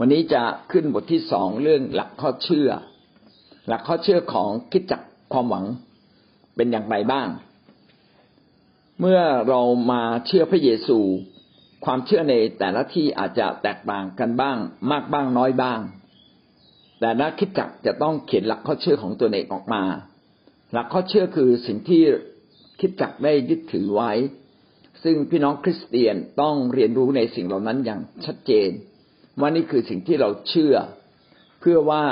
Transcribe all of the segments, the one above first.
วันนี้จะขึ้นบทที่สองเรื่องหลักข้อเชื่อ หลักข้อเชื่อของคิดจักความหวังเป็นอย่างไรบ้าง เมื่อเรามาเชื่อพระเยซู ความเชื่อในแต่ละที่อาจจะแตกต่างกันบ้าง มากบ้างน้อยบ้าง แต่นักคิดจักจะต้องเขียนหลักข้อเชื่อของตัวเองออกมา หลักข้อเชื่อคือสิ่งที่คิดจักได้ยึดถือไว้ ซึ่งพี่น้องคริสเตียนต้องเรียนรู้ในสิ่งเหล่านั้นอย่างชัดเจน ว่านี่คือสิ่งที่เราเชื่อ เพื่อว่า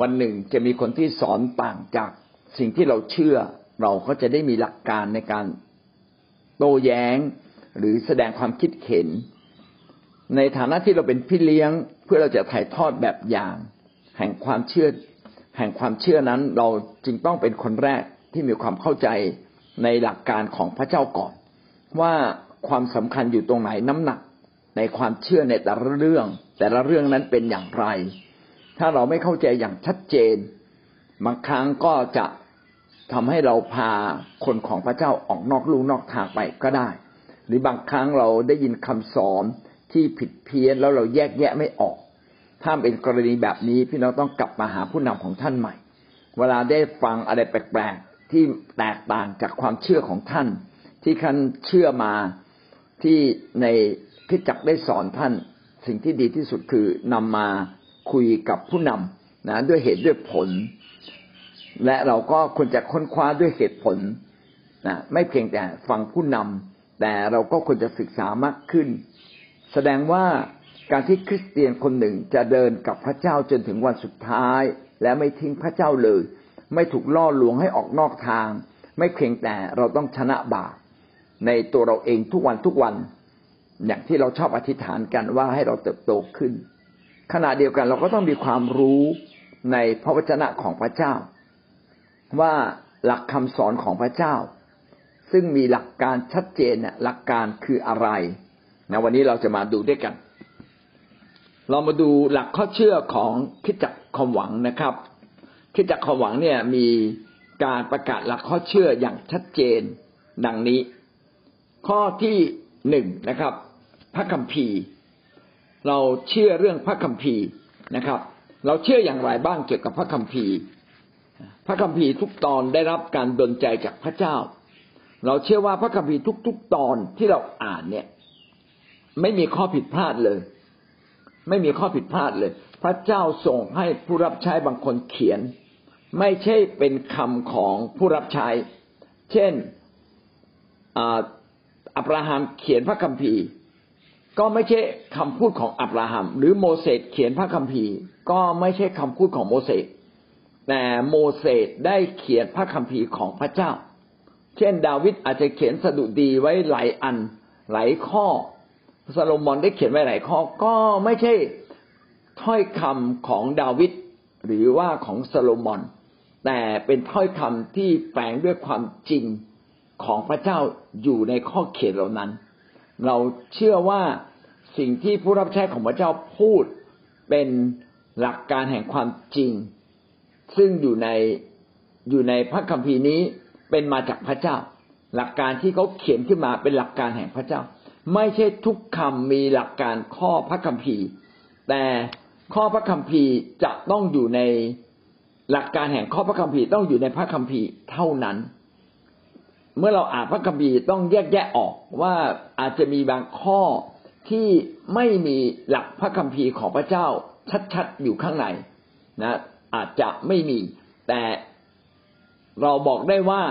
วันหนึ่งจะมีคนที่สอนต่างจากสิ่งที่เราเชื่อ เราก็จะได้มีหลักการในการโต้แย้ง หรือแสดงความคิดเห็น ในฐานะที่เราเป็นพี่เลี้ยง เพื่อเราจะถ่ายทอดแบบอย่าง แห่งความเชื่อ แห่งความเชื่อนั้น เราจึงต้องเป็นคนแรกที่มีความเข้าใจในหลักการของพระเจ้าก่อน ว่าความสำคัญอยู่ตรงไหนน้ำหนักในความเชื่อในแต่ละเรื่อง แต่ละเรื่องนั้นเป็นอย่างไร ถ้าเราไม่เข้าใจอย่างชัดเจนบางครั้งก็จะทำให้เราพาคนของพระเจ้าออกนอกลู่นอกทางไปก็ได้ หรือบางครั้งเราได้ยินคำสอนที่ผิดเพี้ยนแล้วเราแยกแยะไม่ออก ถ้าเป็นกรณีแบบนี้พี่น้องต้องกลับมาหาผู้นำของท่านใหม่ เวลาได้ฟังอะไรแปลกๆที่แตกต่างจากความเชื่อของท่าน ที่ท่านเชื่อมาที่ในคิดจักได้สอนท่าน สิ่งที่ดีที่สุดคือนำมาคุยกับผู้นำนะด้วยเหตุด้วยผล และเราก็ควรจะค้นคว้าด้วยเหตุผลนะไม่เพียงแต่ฟังผู้นำแต่เราก็ควรจะศึกษามากขึ้น แสดงว่าการที่คริสเตียนคนหนึ่งจะเดินกับพระเจ้าจนถึงวันสุดท้าย และไม่ทิ้งพระเจ้าเลย ไม่ถูกล่อลวงให้ออกนอกทาง ไม่เพียงแต่เราต้องชนะบาปในตัวเราเองทุกวันทุกวัน อย่างที่เราชอบอธิษฐานกันว่าให้เราเติบโตขึ้น ขณะเดียวกันเราก็ต้องมีความรู้ในพระวจนะของพระเจ้า ว่าหลักคำสอนของพระเจ้า ซึ่งมีหลักการชัดเจนเนี่ยหลักการคืออะไรนะวันนี้เราจะมาดูด้วยกัน เรามาดูหลักข้อเชื่อของคิดจักความหวังนะครับคิดจักความหวังเนี่ยมีการประกาศหลักข้อเชื่ออย่างชัดเจนดังนี้ ข้อที่หนึ่งนะครับ พระคัมภีร์ เราเชื่อเรื่องพระคัมภีร์นะครับ เราเชื่ออย่างไรบ้างเกี่ยวกับพระคัมภีร์ พระคัมภีร์ทุกตอนได้รับการดลใจจากพระเจ้า เราเชื่อว่าพระคัมภีร์ทุก ๆ ตอนที่เราอ่านเนี่ย ไม่มีข้อผิดพลาดเลย ไม่มีข้อผิดพลาดเลย พระเจ้าส่งให้ผู้รับใช้บางคนเขียน ไม่ใช่เป็นคำของผู้รับใช้ เช่นอับราฮัมเขียนพระคัมภีร์ ก็ไม่ใช่คำพูดของอับราฮัม หรือโมเสสเขียนพระคัมภีร์ ก็ไม่ใช่คำพูดของโมเสสแต่โมเสสได้เขียนพระคัมภีร์ของพระเจ้า เช่น ดาวิดอาจจะเขียนสดุดีไว้หลายอันหลายข้อซาโลมอนได้เขียนไว้หลายข้อ ก็ไม่ใช่ถ้อยคำของดาวิดหรือว่าของซาโลมอน แต่เป็นถ้อยคำที่แฝงด้วยความจริงของพระเจ้าอยู่ในข้อเขียนเหล่านั้น เราเชื่อว่า สิ่งที่ผู้รับใช้ของพระเจ้าพูดเป็นหลักการแห่งความจริง ซึ่งอยู่ในอยู่ในพระคัมภีร์นี้เป็นมาจากพระเจ้า หลักการที่เขาเขียนขึ้นมาเป็นหลักการแห่งพระเจ้า ไม่ใช่ทุกคำมีหลักการข้อพระคัมภีร์ แต่ข้อพระคัมภีร์จะต้องอยู่ในหลักการแห่งข้อพระคัมภีร์ต้องอยู่ในพระคัมภีร์เท่านั้น เมื่อเราอ่านพระคัมภีร์ต้องแยกแยะออกว่าอาจจะมีบางข้อ ที่ไม่มีหลักพระคัมภีร์ของพระเจ้าชัดๆอยู่ข้างในนะอาจจะไม่มี แต่เราบอกได้ว่า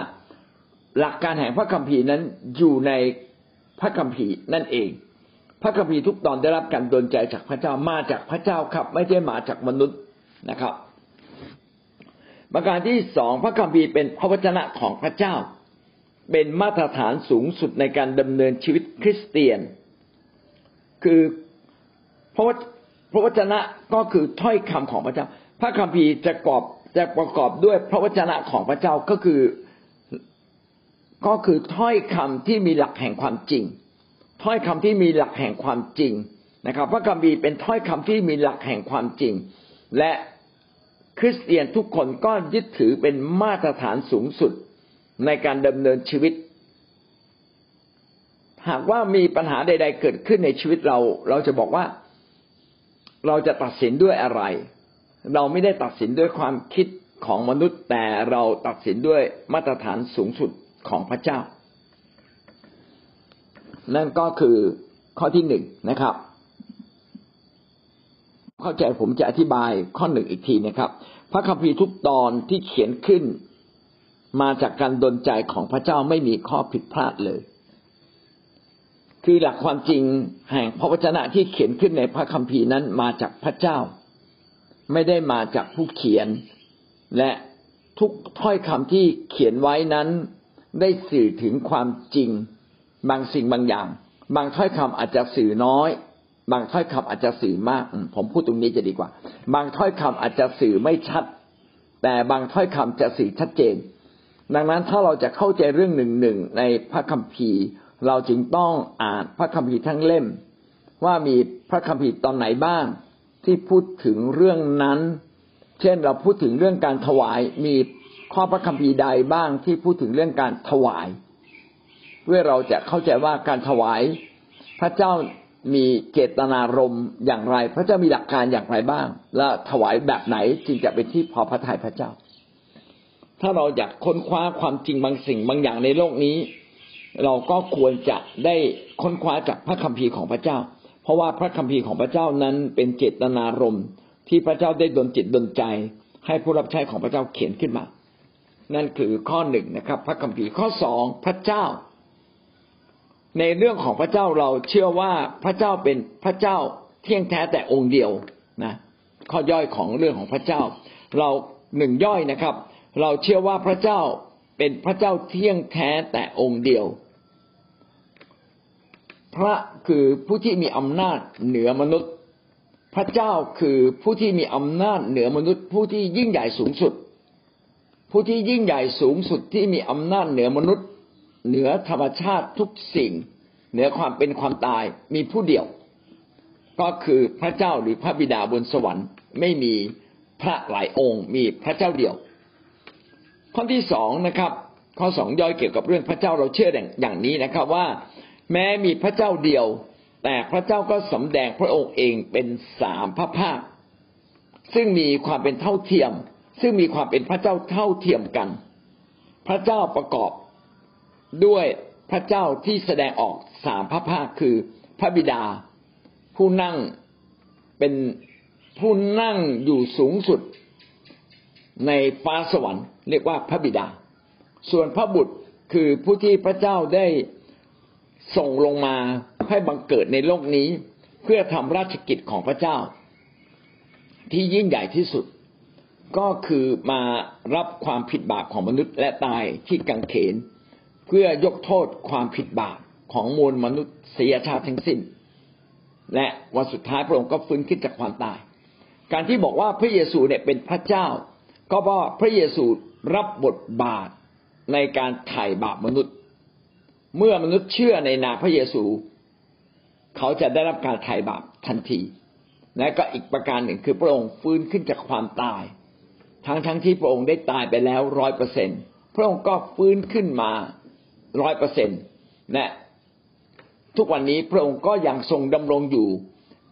หลักการแห่งพระคัมภีร์นั้นอยู่ในพระคัมภีร์นั่นเอง พระคัมภีร์ทุกตอนได้รับการดลใจจากพระเจ้ามาจากพระเจ้าครับ ไม่ใช่มาจากมนุษย์นะครับ ประการที่สองพระคัมภีร์เป็นพระวจนะของพระเจ้า เป็นมาตรฐานสูงสุดในการดำเนินชีวิตคริสเตียน คือพระวพระวจนะก็คือถ้อยคำของพระเจ้า พระคัมภีร์จะกอบจะประกอบด้วยพระวจนะของพระเจ้าก็คือ ก็คือถ้อยคำที่มีหลักแห่งความจริง ถ้อยคำที่มีหลักแห่งความจริงนะครับ พระคัมภีร์เป็นถ้อยคำที่มีหลักแห่งความจริง และคริสเตียนทุกคนก็ยึดถือเป็นมาตรฐานสูงสุดในการดำเนินชีวิต หากว่ามีปัญหาใด ๆ เกิดขึ้นในชีวิตเรา เราจะบอกว่าเราจะตัดสินด้วยอะไร เราไม่ได้ตัดสินด้วยความคิดของมนุษย์ แต่เราตัดสินด้วยมาตรฐานสูงสุดของพระเจ้า นั่นก็คือข้อที่หนึ่งนะครับ เข้าใจผมจะอธิบายข้อหนึ่งอีกทีนะครับ พระคัมภีร์ทุกตอนที่เขียนขึ้น มาจากการดลใจของพระเจ้าไม่มีข้อผิดพลาดเลย คือหลักความจริงแห่งพระวจนะที่เขียนขึ้นในพระคัมภีร์นั้นมาจากพระเจ้า ไม่ได้มาจากผู้เขียน และทุกถ้อยคำที่เขียนไว้นั้น ได้สื่อถึงความจริง บางสิ่งบางอย่าง บางถ้อยคำอาจจะสื่อน้อย บางถ้อยคำอาจจะสื่อมาก ผมพูดตรงนี้จะดีกว่า บางถ้อยคำอาจจะสื่อไม่ชัด แต่บางถ้อยคำจะสื่อชัดเจน ดังนั้นถ้าเราจะเข้าใจเรื่องหนึ่งหนึ่งในพระคัมภีร์ เราจึงต้องอ่านพระคัมภีร์ทั้งเล่ม ว่ามีพระคัมภีร์ตอนไหนบ้าง ที่พูดถึงเรื่องนั้น เช่นเราพูดถึงเรื่องการถวายมีข้อพระคัมภีร์ใดบ้างที่พูดถึงเรื่องการถวาย เพื่อเราจะเข้าใจว่าการถวาย พระเจ้ามีเจตนารมณ์อย่างไร พระเจ้ามีหลักการอย่างไรบ้าง และถวายแบบไหนจึงจะเป็นที่พอพระทัยพระเจ้า ถ้าเราอยากค้นคว้าความจริงบางสิ่งบางอย่างในโลกนี้ เราก็ควรจะได้ค้นคว้าจากพระคัมภีร์ของพระเจ้า เพราะว่าพระคัมภีร์ของพระเจ้านั้นเป็นเจตนารมณ์ที่พระเจ้าได้ดลจิตดลใจ ให้ผู้รับใช้ของพระเจ้าเขียนขึ้นมา นั่นคือข้อหนึ่งนะครับ พระคัมภีร์ข้อสองพระเจ้า ในเรื่องของพระเจ้าเราเชื่อว่าพระเจ้าเป็นพระเจ้าเที่ยงแท้แต่องค์เดียวนะข้อย่อยของเรื่องของพระเจ้า เราหนึ่งย่อยนะครับ เราเชื่อว่าพระเจ้าเป็นพระเจ้าเที่ยงแท้แต่องค์เดียว พระคือผู้ที่มีอำนาจเหนือมนุษย์ พระเจ้าคือผู้ที่มีอำนาจเหนือมนุษย์ ผู้ที่ยิ่งใหญ่สูงสุด ผู้ที่ยิ่งใหญ่สูงสุดที่มีอำนาจเหนือมนุษย์ เหนือธรรมชาติทุกสิ่ง เหนือความเป็นความตายมีผู้เดียว ก็คือพระเจ้าหรือพระบิดาบนสวรรค์ ไม่มีพระหลายองค์ มีพระเจ้าเดียว ข้อที่สองนะครับ ข้อสองย่อยเกี่ยวกับเรื่องพระเจ้าเราเชื่ออย่างนี้นะครับว่า แม้มีพระเจ้าเดียว แต่พระเจ้าก็สำแดงพระองค์เองเป็นสามพระภาค ซึ่งมีความเป็นเท่าเทียม ซึ่งมีความเป็นพระเจ้าเท่าเทียมกัน พระเจ้าประกอบด้วยพระเจ้าที่แสดงออกสามพระภาคคือพระบิดา ผู้นั่งเป็นผู้นั่งอยู่สูงสุดในฟ้าสวรรค์ เรียกว่าพระบิดา ส่วนพระบุตรคือผู้ที่พระเจ้าได้ ส่งลงมาให้บังเกิดในโลกนี้ เพื่อทำราชกิจของพระเจ้า ที่ยิ่งใหญ่ที่สุด ก็คือมารับความผิดบาปของมนุษย์และตายที่กังเขน เพื่อยกโทษความผิดบาปของมวลมนุษยชาติทั้งสิ้น และวันสุดท้ายพระองค์ก็ฟื้นขึ้นจากความตาย การที่บอกว่าพระเยซูเนี่ยเป็นพระเจ้า ก็เพราะพระเยซูรับบทบาทในการไถ่บาปมนุษย์ เมื่อมนุษย์เชื่อในนามพระเยซู เขาจะได้รับการไถ่บาปทันที และก็อีกประการหนึ่งคือพระองค์ฟื้นขึ้นจากความตาย ทั้งทั้งที่พระองค์ได้ตายไปแล้วร้อยเปอร์เซ็นพระองค์ก็ฟื้นขึ้นมาร้อยเปอร์เซ็นต์และทุกวันนี้พระองค์ก็ยังทรงดำรงอยู่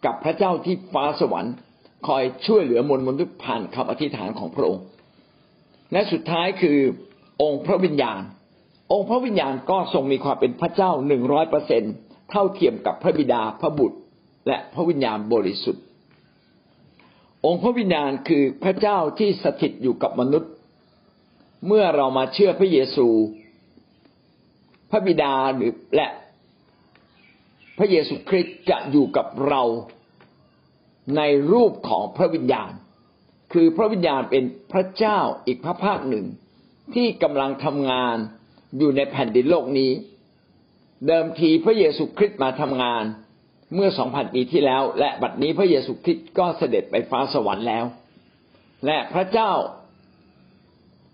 กับพระเจ้าที่ฟ้าสวรรค์ คอยช่วยเหลือมวลมนุษย์ผ่านคำอธิษฐานของพระองค์ และสุดท้ายคือองค์พระวิญญาณ องค์พระวิญญาณก็ทรงมีความเป็นพระเจ้าหนึ่งร้อยเปอร์เซ็นเท่าเทียมกับพระบิดาพระบุตร และพระวิญญาณบริสุทธิ์ องค์พระวิญญาณคือพระเจ้าที่สถิตอยู่กับมนุษย์ เมื่อเรามาเชื่อพระเยซู พระบิดาหรือและพระเยซูคริสต์จะอยู่กับเราในรูปของพระวิญญาณ คือพระวิญญาณเป็นพระเจ้าอีกพระภาคหนึ่งที่กำลังทำงาน อยู่ในแผ่นดินโลกนี้ เดิมทีพระเยซูคริสต์มาทำงานเมื่อสองพันปีที่แล้ว และบัดนี้พระเยซูคริสต์ก็เสด็จไปฟ้าสวรรค์แล้ว และพระเจ้า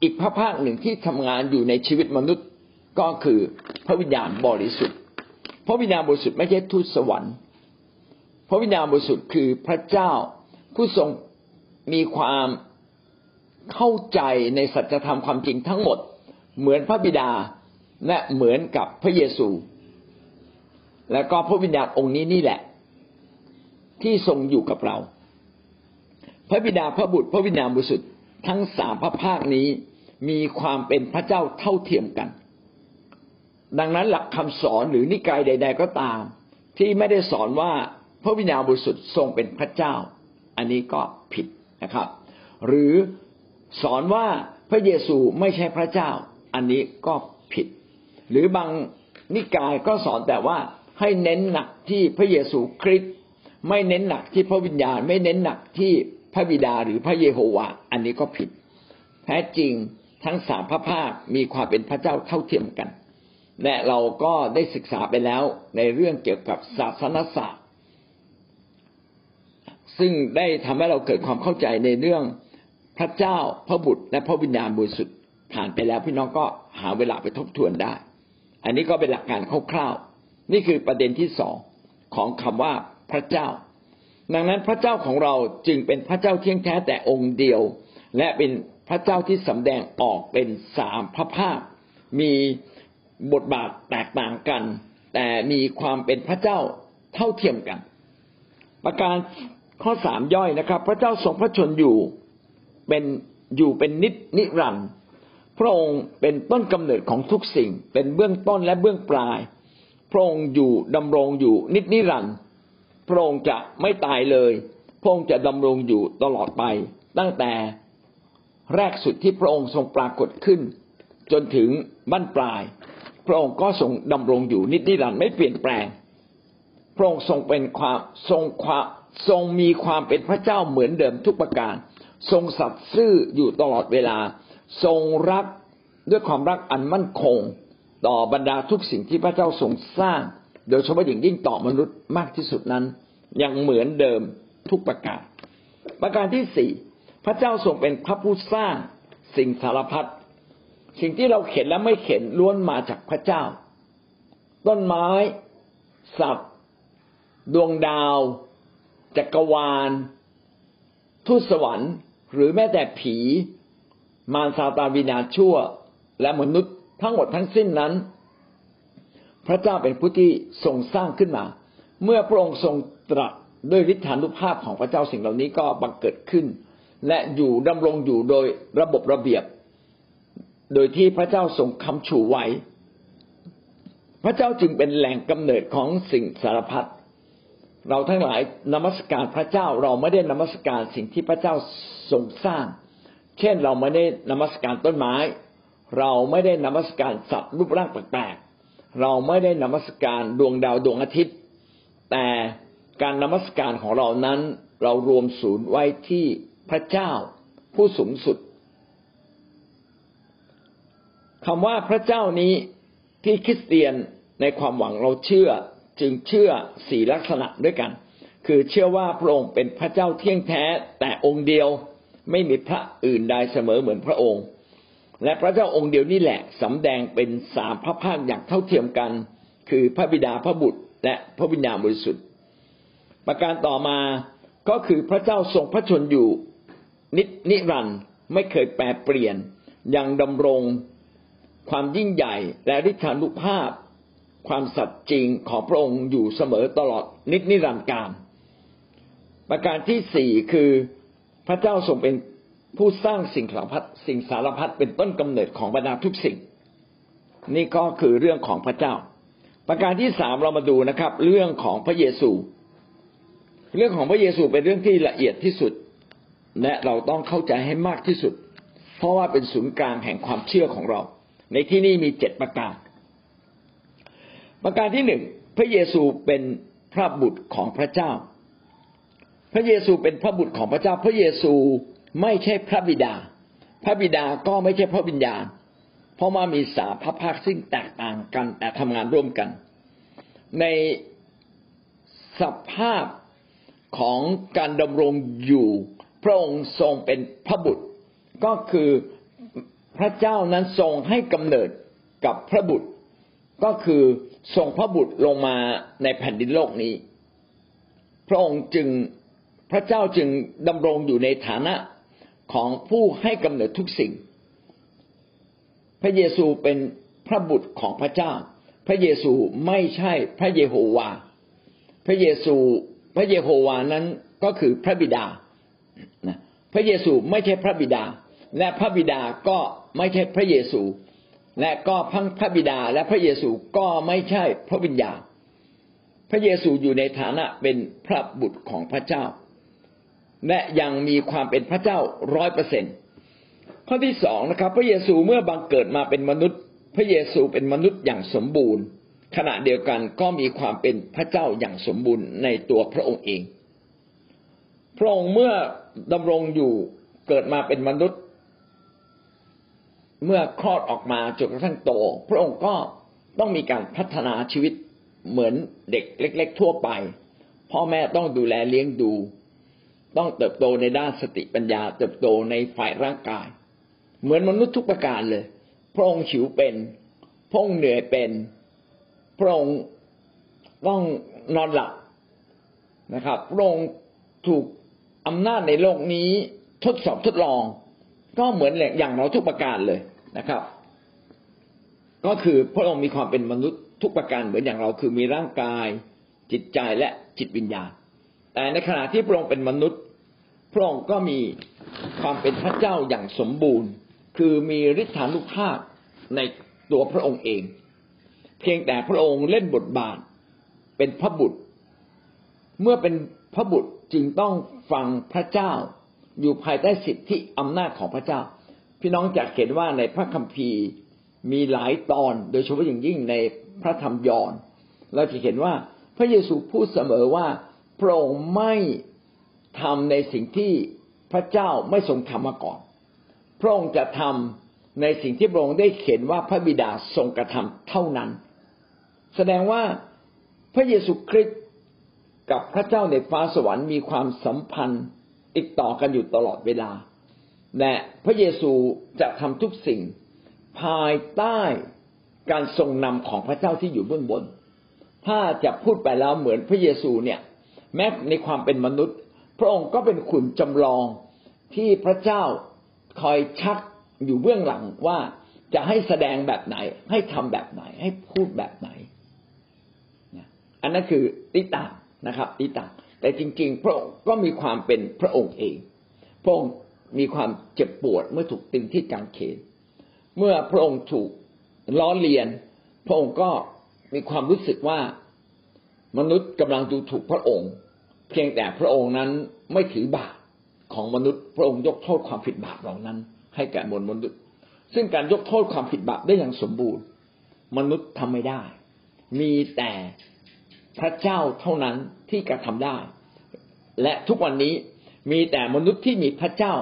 อีกพระภาคหนึ่งที่ทำงานอยู่ในชีวิตมนุษย์ก็คือพระวิญญาณบริสุทธิ์ พระวิญญาณบริสุทธิ์ไม่ใช่ทูตสวรรค์ พระวิญญาณบริสุทธิ์คือพระเจ้าผู้ทรงมีความเข้าใจในสัจธรรมความจริงทั้งหมด เหมือนพระบิดาและเหมือนกับพระเยซู และก็พระวิญญาณองค์นี้นี่แหละ ที่ทรงอยู่กับเรา พระบิดาพระบุตรพระวิญญาณบริสุทธิ์ทั้งสามพระภาคนี้มีความเป็นพระเจ้าเท่าเทียมกัน ดังนั้นหลักคำสอนหรือนิกายใด ๆ ก็ตาม ที่ไม่ได้สอนว่าพระวิญญาณบริสุทธิ์ทรงเป็นพระเจ้า อันนี้ก็ผิดนะครับ หรือสอนว่าพระเยซูไม่ใช่พระเจ้า อันนี้ก็ผิด หรือบางนิกายก็สอนแต่ว่าให้เน้นหนักที่พระเยซูคริสต์ไม่เน้นหนักที่พระวิญญาณ ไม่เน้นหนักที่พระบิดาหรือพระเยโฮวา อันนี้ก็ผิด แท้จริงทั้งสามพระภาคมีความเป็นพระเจ้าเท่าเทียมกัน และเราก็ได้ศึกษาไปแล้วในเรื่องเกี่ยวกับศาสนศาสตร์ ซึ่งได้ทำให้เราเกิดความเข้าใจในเรื่องพระเจ้าพระบุตรและพระวิญญาณบริสุทธิ์ ผ่านไปแล้วพี่น้องก็หาเวลาไปทบทวนได้ อันนี้ก็เป็นหลักการคร่าวๆ นี่คือประเด็นที่สองของคำว่าพระเจ้า ดังนั้นพระเจ้าของเราจึงเป็นพระเจ้าเที่ยงแท้แต่องค์เดียว และเป็นพระเจ้าที่สำแดงออกเป็นสามพระภาค มีบทบาทแตกต่างกัน แต่มีความเป็นพระเจ้าเท่าเทียมกัน ประการข้อสามย่อยนะครับ พระเจ้าทรงพระชนอยู่เป็นอยู่เป็นนิจนิรันดร์ พระองค์เป็นต้นกำเนิดของทุกสิ่ง เป็นเบื้องต้นและเบื้องปลาย พระองค์อยู่ดำรงอยู่นิจนิรันดร์พระองค์จะไม่ตายเลย พระองค์จะดำรงอยู่ตลอดไป ตั้งแต่แรกสุดที่พระองค์ทรงปรากฏขึ้น จนถึงบั้นปลาย พระองค์ก็ทรงดำรงอยู่นิจนิรันดร์ไม่เปลี่ยนแปลง พระองค์ทรงเป็นความทรงความทรงมีความเป็นพระเจ้าเหมือนเดิมทุกประการ ทรงสัตย์ซื่ออยู่ตลอดเวลา ทรงรักด้วยความรักอันมั่นคง ต่อบรรดาทุกสิ่งที่พระเจ้าทรงสร้าง โดยเฉพาะอย่างยิ่งต่อมนุษย์มากที่สุดนั้น ยังเหมือนเดิมทุกประการ ประการที่สี่พระเจ้าทรงเป็นพระผู้สร้างสิ่งสารพัดสิ่งที่เราเห็นและไม่เห็นล้วนมาจากพระเจ้า ต้นไม้ สัตว์ ดวงดาว จักรวาล ทูตสวรรค์ หรือแม้แต่ผี มารซาตานวิญญาณชั่ว และมนุษย์ทั้งหมดทั้งสิ้นนั้น พระเจ้าเป็นผู้ที่ทรงสร้างขึ้นมา เมื่อพระองค์ทรงตรัสด้วยฤทธานุภาพของพระเจ้าสิ่งเหล่านี้ก็บังเกิดขึ้น และอยู่ดำรงอยู่โดยระบบระเบียบ โดยที่พระเจ้าทรงคำชูไว้ พระเจ้าจึงเป็นแหล่งกำเนิดของสิ่งสารพัดเราทั้งหลายนมัสการพระเจ้าเราไม่ได้นมัสการสิ่งที่พระเจ้าทรงสร้าง เช่นเราไม่ได้นมัสการต้นไม้ เราไม่ได้นมัสการสัตว์รูปร่างแปลกๆเราไม่ได้นมัสการดวงดาวดวงอาทิตย์ แต่การนมัสการของเรานั้น เรารวมศูนย์ไว้ที่พระเจ้าผู้สูงสุดคำว่าพระเจ้านี้ที่คริสเตียนในความหวังเราเชื่อจึงเชื่อสี่ลักษณะด้วยกัน คือเชื่อว่าพระองค์เป็นพระเจ้าเที่ยงแท้แต่องค์เดียว ไม่มีพระอื่นใดเสมอเหมือนพระองค์ และพระเจ้าองค์เดียวนี่แหละสำแดงเป็นสามพระภาคอย่างเท่าเทียมกัน คือพระบิดาพระบุตร และพระวิญญาณบริสุทธิ์ ประการต่อมาก็คือพระเจ้าทรงพระชนอยู่นินรันไม่เคยแปรเปลี่ยนยังดำรงความยิ่งใหญ่และฤทธานุภาพ ความสัตย์จริงของพระองค์อยู่เสมอตลอดนิจนิรันดร์การ ประการที่สี่คือ พระเจ้าทรงเป็นผู้สร้างสิ่งสารพัดสิ่งสารพัดเป็นต้นกำเนิดของบรรดาทุกสิ่ง นี่ก็คือเรื่องของพระเจ้า ประการที่สามเรามาดูนะครับ เรื่องของพระเยซู เรื่องของพระเยซูเป็นเรื่องที่ละเอียดที่สุด และเราต้องเข้าใจให้มากที่สุด เพราะว่าเป็นศูนย์กลางแห่งความเชื่อของเรา ในที่นี้มีเจ็ดประการ ประการที่หนึ่งพระเยซูเป็นพระบุตรของพระเจ้า พระเยซูเป็นพระบุตรของพระเจ้า พระเยซูไม่ใช่พระบิดา พระบิดาก็ไม่ใช่พระวิญญาณ เพราะว่ามีสาพระภาคซึ่งแตกต่างกันแต่ทำงานร่วมกัน ในสภาพของการดำรงอยู่ พระองค์ทรงเป็นพระบุตร ก็คือพระเจ้านั้นทรงให้กำเนิดกับพระบุตร ก็คือส่งพระบุตรลงมาในแผ่นดินโลกนี้ พระองค์จึง พระเจ้าจึงดำรงอยู่ในฐานะของผู้ให้กำเนิดทุกสิ่ง พระเยซูเป็นพระบุตรของพระเจ้า พระเยซูไม่ใช่พระเยโฮวา พระเยซูพระเยโฮวานั้นก็คือพระบิดา พระเยซูไม่ใช่พระบิดา และพระบิดาก็ไม่ใช่พระเยซู และก็พังพระบิดาและพระเยซูก็ไม่ใช่พระวิญญาณ พระเยซูอยู่ในฐานะเป็นพระบุตรของพระเจ้า และยังมีความเป็นพระเจ้าร้อยเปอร์เซ็นข้อที่สองนะครับ พระเยซูเมื่อบังเกิดมาเป็นมนุษย์ พระเยซูเป็นมนุษย์อย่างสมบูรณ์ ขณะเดียวกันก็มีความเป็นพระเจ้าอย่างสมบูรณ์ในตัวพระองค์เอง พระองค์เมื่อดำรงอยู่เกิดมาเป็นมนุษย์ เมื่อคลอดออกมาจนกระทั่งโต พระองค์ก็ต้องมีการพัฒนาชีวิตเหมือนเด็กเล็ก ๆ ทั่วไป พ่อแม่ต้องดูแลเลี้ยงดู ต้องเติบโตในด้านสติปัญญา เติบโตในฝ่ายร่างกาย เหมือนมนุษย์ทุกประการเลย พระองค์ฉิวเป็น พระองค์เหนื่อยเป็น พระองค์ต้องนอนหลับนะครับ พระองค์ถูกอำนาจในโลกนี้ทดสอบทดลอง ก็เหมือนอย่างเราทุกประการเลยนะครับ ก็คือพระองค์มีความเป็นมนุษย์ทุกประการเหมือนอย่างเราคือมีร่างกาย จิตใจและจิตวิญญาณ แต่ในขณะที่พระองค์เป็นมนุษย์ พระองค์ก็มีความเป็นพระเจ้าอย่างสมบูรณ์ คือมีฤทธานุภาพในตัวพระองค์เอง เพียงแต่พระองค์เล่นบทบาทเป็นพระบุตร เมื่อเป็นพระบุตรจึงต้องฟังพระเจ้า อยู่ภายใต้สิทธิอำนาจของพระเจ้า พี่น้องจะเห็นว่าในพระคัมภีร์มีหลายตอน โดยเฉพาะอย่างยิ่งในพระธรรมยอห์นเราจะเห็นว่าพระเยซูพูดเสมอว่า พระองค์ไม่ทำในสิ่งที่พระเจ้าไม่ทรงทำมาก่อน พระองค์จะทำในสิ่งที่พระองค์ได้เขียนว่าพระบิดาทรงกระทำเท่านั้น แสดงว่าพระเยซูคริสต์กับพระเจ้าในฟ้าสวรรค์มีความสัมพันธ์ติดต่อกันอยู่ตลอดเวลา และพระเยซูจะทำทุกสิ่งภายใต้การทรงนำของพระเจ้าที่อยู่เบื้องบน ถ้าจะพูดไปแล้วเหมือนพระเยซูเนี่ย แม้ในความเป็นมนุษย์ พระองค์ก็เป็นขุนจำลองที่พระเจ้าคอยชักอยู่เบื้องหลังว่าจะให้แสดงแบบไหน ให้ทำแบบไหน ให้พูดแบบไหน อันนั้นคือติตานะครับติตาแต่จริง ๆ พระองค์ก็มีความเป็นพระองค์เอง พระองค์มีความเจ็บปวดเมื่อถูกตึงที่กางเขน เมื่อพระองค์ถูกล้อเลียน พระองค์ก็มีความรู้สึกว่า มนุษย์กำลังดูถูกพระองค์ เพียงแต่พระองค์นั้นไม่ถือบาปของมนุษย์ พระองค์ยกโทษความผิดบาปเหล่านั้น ให้แก่มวลมนุษย์ ซึ่งการยกโทษความผิดบาปได้อย่างสมบูรณ์ มนุษย์ทำไม่ได้ มีแต่พระเจ้าเท่านั้นที่กระทำได้ และทุกวันนี้มีแต่มนุษย์ที่มีพระเจ้า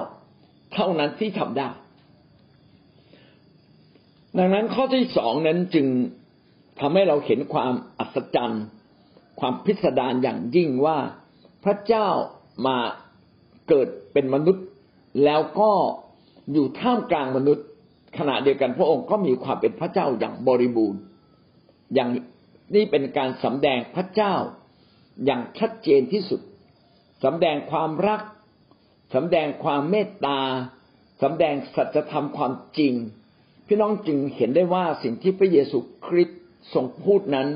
เท่านั้นที่ทำได้ ดังนั้นข้อที่สองนั้นจึงทำให้เราเห็นความอัศจรรย์ ความพิสดารอย่างยิ่งว่าพระเจ้ามาเกิดเป็นมนุษย์ แล้วก็อยู่ท่ามกลางมนุษย์ ขณะเดียวกันพระองค์ก็มีความเป็นพระเจ้าอย่างบริบูรณ์ อย่างนี่เป็นการสำแดงพระเจ้าอย่างชัดเจนที่สุดสำแดงความรักสำแดงความเมตตาสำแดงสัจธรรมความจริง พี่น้องจึงเห็นได้ว่าสิ่งที่พระเยซูคริสต์ทรงพูดนั้น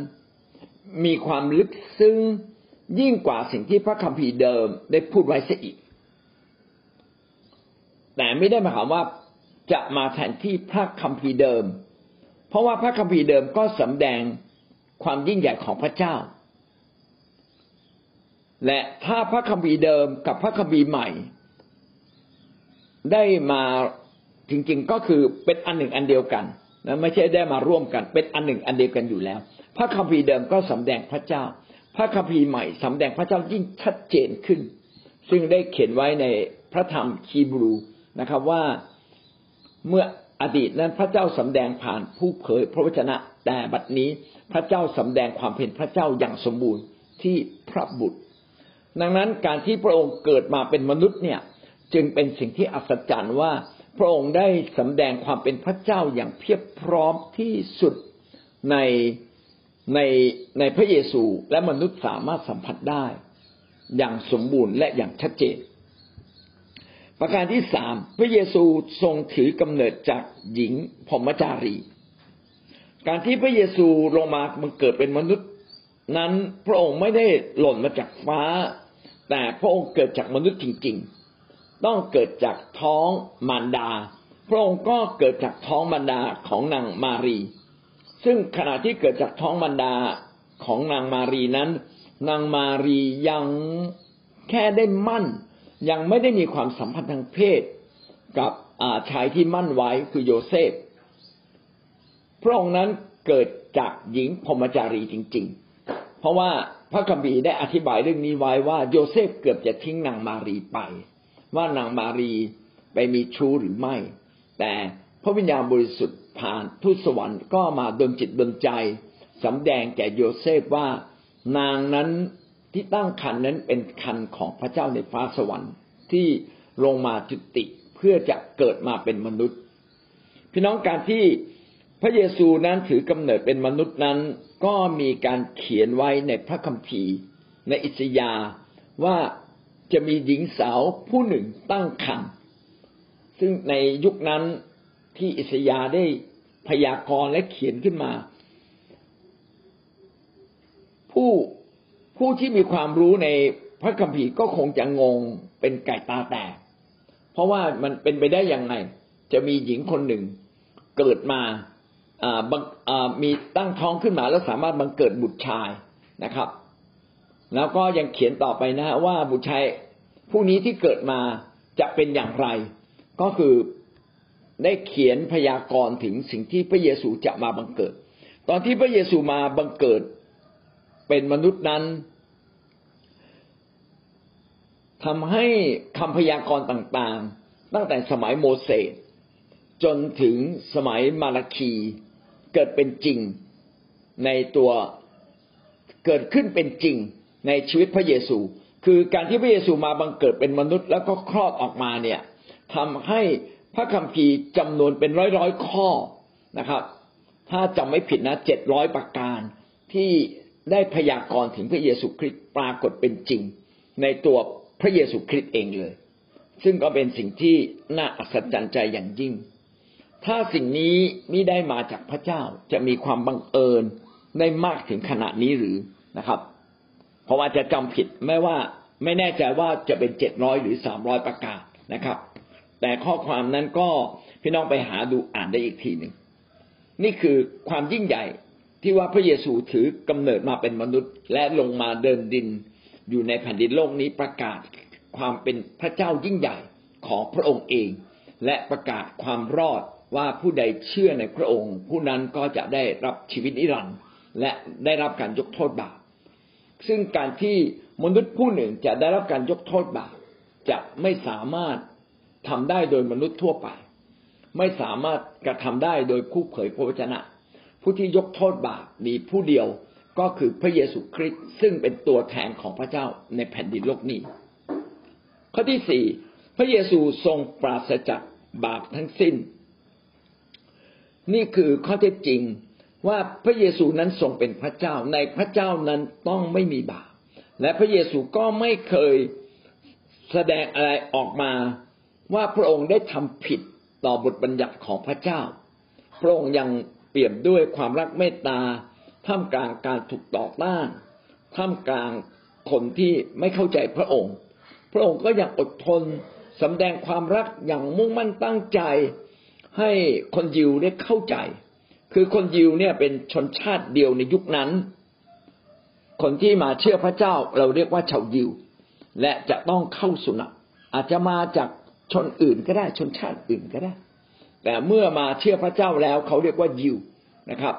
มีความลึกซึ้งยิ่งกว่าสิ่งที่พระคัมภีร์เดิมได้พูดไว้เสียอีก แต่ไม่ได้หมายความว่าจะมาแทนที่พระคัมภีร์เดิม เพราะว่าพระคัมภีร์เดิมก็สำแดงความยิ่งใหญ่ของพระเจ้า และถ้าพระคัมภีร์เดิมกับพระคัมภีร์ใหม่ ได้มาจริงๆก็คือเป็นอันหนึ่งอันเดียวกันนะไม่ใช่ได้มาร่วมกัน เป็นอันหนึ่งอันเดียวกันอยู่แล้ว พระคัมภีร์เดิมก็สำแดงพระเจ้า พระคัมภีร์ใหม่สำแดงพระเจ้ายิ่งชัดเจนขึ้น ซึ่งได้เขียนไว้ในพระธรรมคีบรูนะครับว่าเมื่ออดีตนั้นพระเจ้าสำแดงผ่านผู้เผยพระวจนะแต่บัดนี้พระเจ้าสำแดงความเป็นพระเจ้าอย่างสมบูรณ์ที่พระบุตร ดังนั้นการที่พระองค์เกิดมาเป็นมนุษย์เนี่ยจึงเป็นสิ่งที่อัศจรรย์ว่าพระองค์ได้สำแดงความเป็นพระเจ้าอย่างเพียบพร้อมที่สุดใน ในในพระเยซูและมนุษย์สามารถสัมผัสได้ อย่างสมบูรณ์และอย่างชัดเจน ประการที่สามพระเยซูทรงถือกำเนิดจากหญิงพมจารี การที่พระเยซูลงมามันเกิดเป็นมนุษย์ นั้นพระองค์ไม่ได้หล่นมาจากฟ้า แต่พระองค์เกิดจากมนุษย์จริง ๆ ต้องเกิดจากท้องมารดา พระองค์ก็เกิดจากท้องมารดาของนางมารี ซึ่งขณะที่เกิดจากท้องมารดาของนางมารีนั้น นางมารียังแค่ได้หมั้น ยังไม่ได้มีความสัมพันธ์ทางเพศ กับชายที่หมั้นไว้คือโยเซฟพระองค์นั้นเกิดจากหญิงพรหมจารีจริง ๆ เพราะว่าพระคัมภีร์ได้อธิบายเรื่องนี้ไว้ว่าโยเซฟเกือบจะทิ้งนางมารีไป ว่านางมารีไปมีชู้หรือไม่ แต่พระวิญญาณบริสุทธิ์ ผ่านทูตสวรรค์ก็มาดลจิตดลใจสำแดงแก่โยเซฟว่านางนั้นที่ตั้งคันนั้นเป็นคันของพระเจ้าในฟ้าสวรรค์ที่ลงมาจุติเพื่อจะเกิดมาเป็นมนุษย์ พี่น้องการที่พระเยซูนั้นถือกำเนิดเป็นมนุษย์นั้น ก็มีการเขียนไว้ในพระคัมภีร์ ในอิสยาว่าจะมีหญิงสาวผู้หนึ่งตั้งครรภ์ซึ่งในยุคนั้น ที่อิสยาได้พยากรณ์และเขียนขึ้นมา ผู้ผู้ที่มีความรู้ในพระคัมภีร์ก็คงจะงงเป็นไก่ตาแตกเพราะว่ามันเป็นไปได้อยังไงจะมีหญิงคนหนึ่งเกิดมามีตั้งท้องขึ้นมาแล้วสามารถบังเกิดบุตรชายนะครับ แล้วก็ยังเขียนต่อไปนะว่าบุตรชายผู้นี้ที่เกิดมาจะเป็นอย่างไร ก็คือ ได้เขียนพยากรณ์ถึงสิ่งที่พระเยซูจะมาบังเกิด ตอนที่พระเยซูมาบังเกิดเป็นมนุษย์นั้นทำให้คำพยากรณ์ต่างๆ ตั้งแต่สมัยโมเสสจนถึงสมัยมาราคีเกิดเป็นจริงในตัวเกิดขึ้นเป็นจริงในชีวิตพระเยซู คือการที่พระเยซูมาบังเกิดเป็นมนุษย์ แล้วก็คลอดออกมาเนี่ยทำให้ พระคัมภีร์จำนวนเป็นร้อยร้อยข้อนะครับ ถ้าจำไม่ผิดนะเจ็ดร้อยประการที่ได้พยากรณ์ถึงพระเยซูคริสต์ปรากฏเป็นจริง ในตัวพระเยซูคริสต์เองเลย ซึ่งก็เป็นสิ่งที่น่าอัศจรรย์ใจอย่างยิ่ง ถ้าสิ่งนี้ไมิได้มาจากพระเจ้าจะมีความบังเอิญได้มากถึงขนาดนี้หรือนะครับ เพราะว่าจะจำผิดไม่ว่าไม่แน่ใจว่าจะเป็นเจ็ดร้อยหรือสามร้อยประกาศนะครับ แต่ข้อความนั้นก็พี่น้องไปหาดูอ่านได้อีกทีหนึ่งนี่คือความยิ่งใหญ่ที่ว่าพระเยซูถือกำเนิดมาเป็นมนุษย์ และลงมาเดินดินอยู่ในแผ่นดินโลกนี้ประกาศความเป็นพระเจ้ายิ่งใหญ่ของพระองค์เอง และประกาศความรอดว่าผู้ใดเชื่อในพระองค์ ผู้นั้นก็จะได้รับชีวิตนิรันดร์และได้รับการยกโทษบาปซึ่งการที่มนุษย์ผู้หนึ่งจะได้รับการยกโทษบาปจะไม่สามารถ ทำได้โดยมนุษย์ทั่วไป ไม่สามารถกระทำได้โดยผู้เผยพระวจนะ ผู้ที่ยกโทษบาปมีผู้เดียวก็คือพระเยซูคริสต์ซึ่งเป็นตัวแทนของพระเจ้าในแผ่นดินโลกนี้ ข้อที่สี่พระเยซูทรงปราศจากบาปทั้งสิ้น นี่คือข้อเท็จจริงว่าพระเยซูนั้นทรงเป็นพระเจ้า ในพระเจ้านั้นต้องไม่มีบาปและพระเยซูก็ไม่เคยแสดงอะไรออกมา ว่าพระองค์ได้ทำผิดต่อบทบัญญัติของพระเจ้า พระองค์ยังเปี่ยมด้วยความรักเมตตาท่ามกลางการถูกต่อต้านท่ามกลางคนที่ไม่เข้าใจพระองค์ พระองค์ก็ยังอดทนสำแดงความรักอย่างมุ่งมั่นตั้งใจ ให้คนยิวได้เข้าใจ คือคนยิวเนี่ยเป็นชนชาติเดียวในยุคนั้น คนที่มาเชื่อพระเจ้าเราเรียกว่าชาวยิว และจะต้องเข้าสุนัขอาจจะมาจาก ชนอื่นก็ได้ชนชาติอื่นก็ได้ แต่เมื่อมาเชื่อพระเจ้าแล้วเขาเรียกว่ายิวนะครับ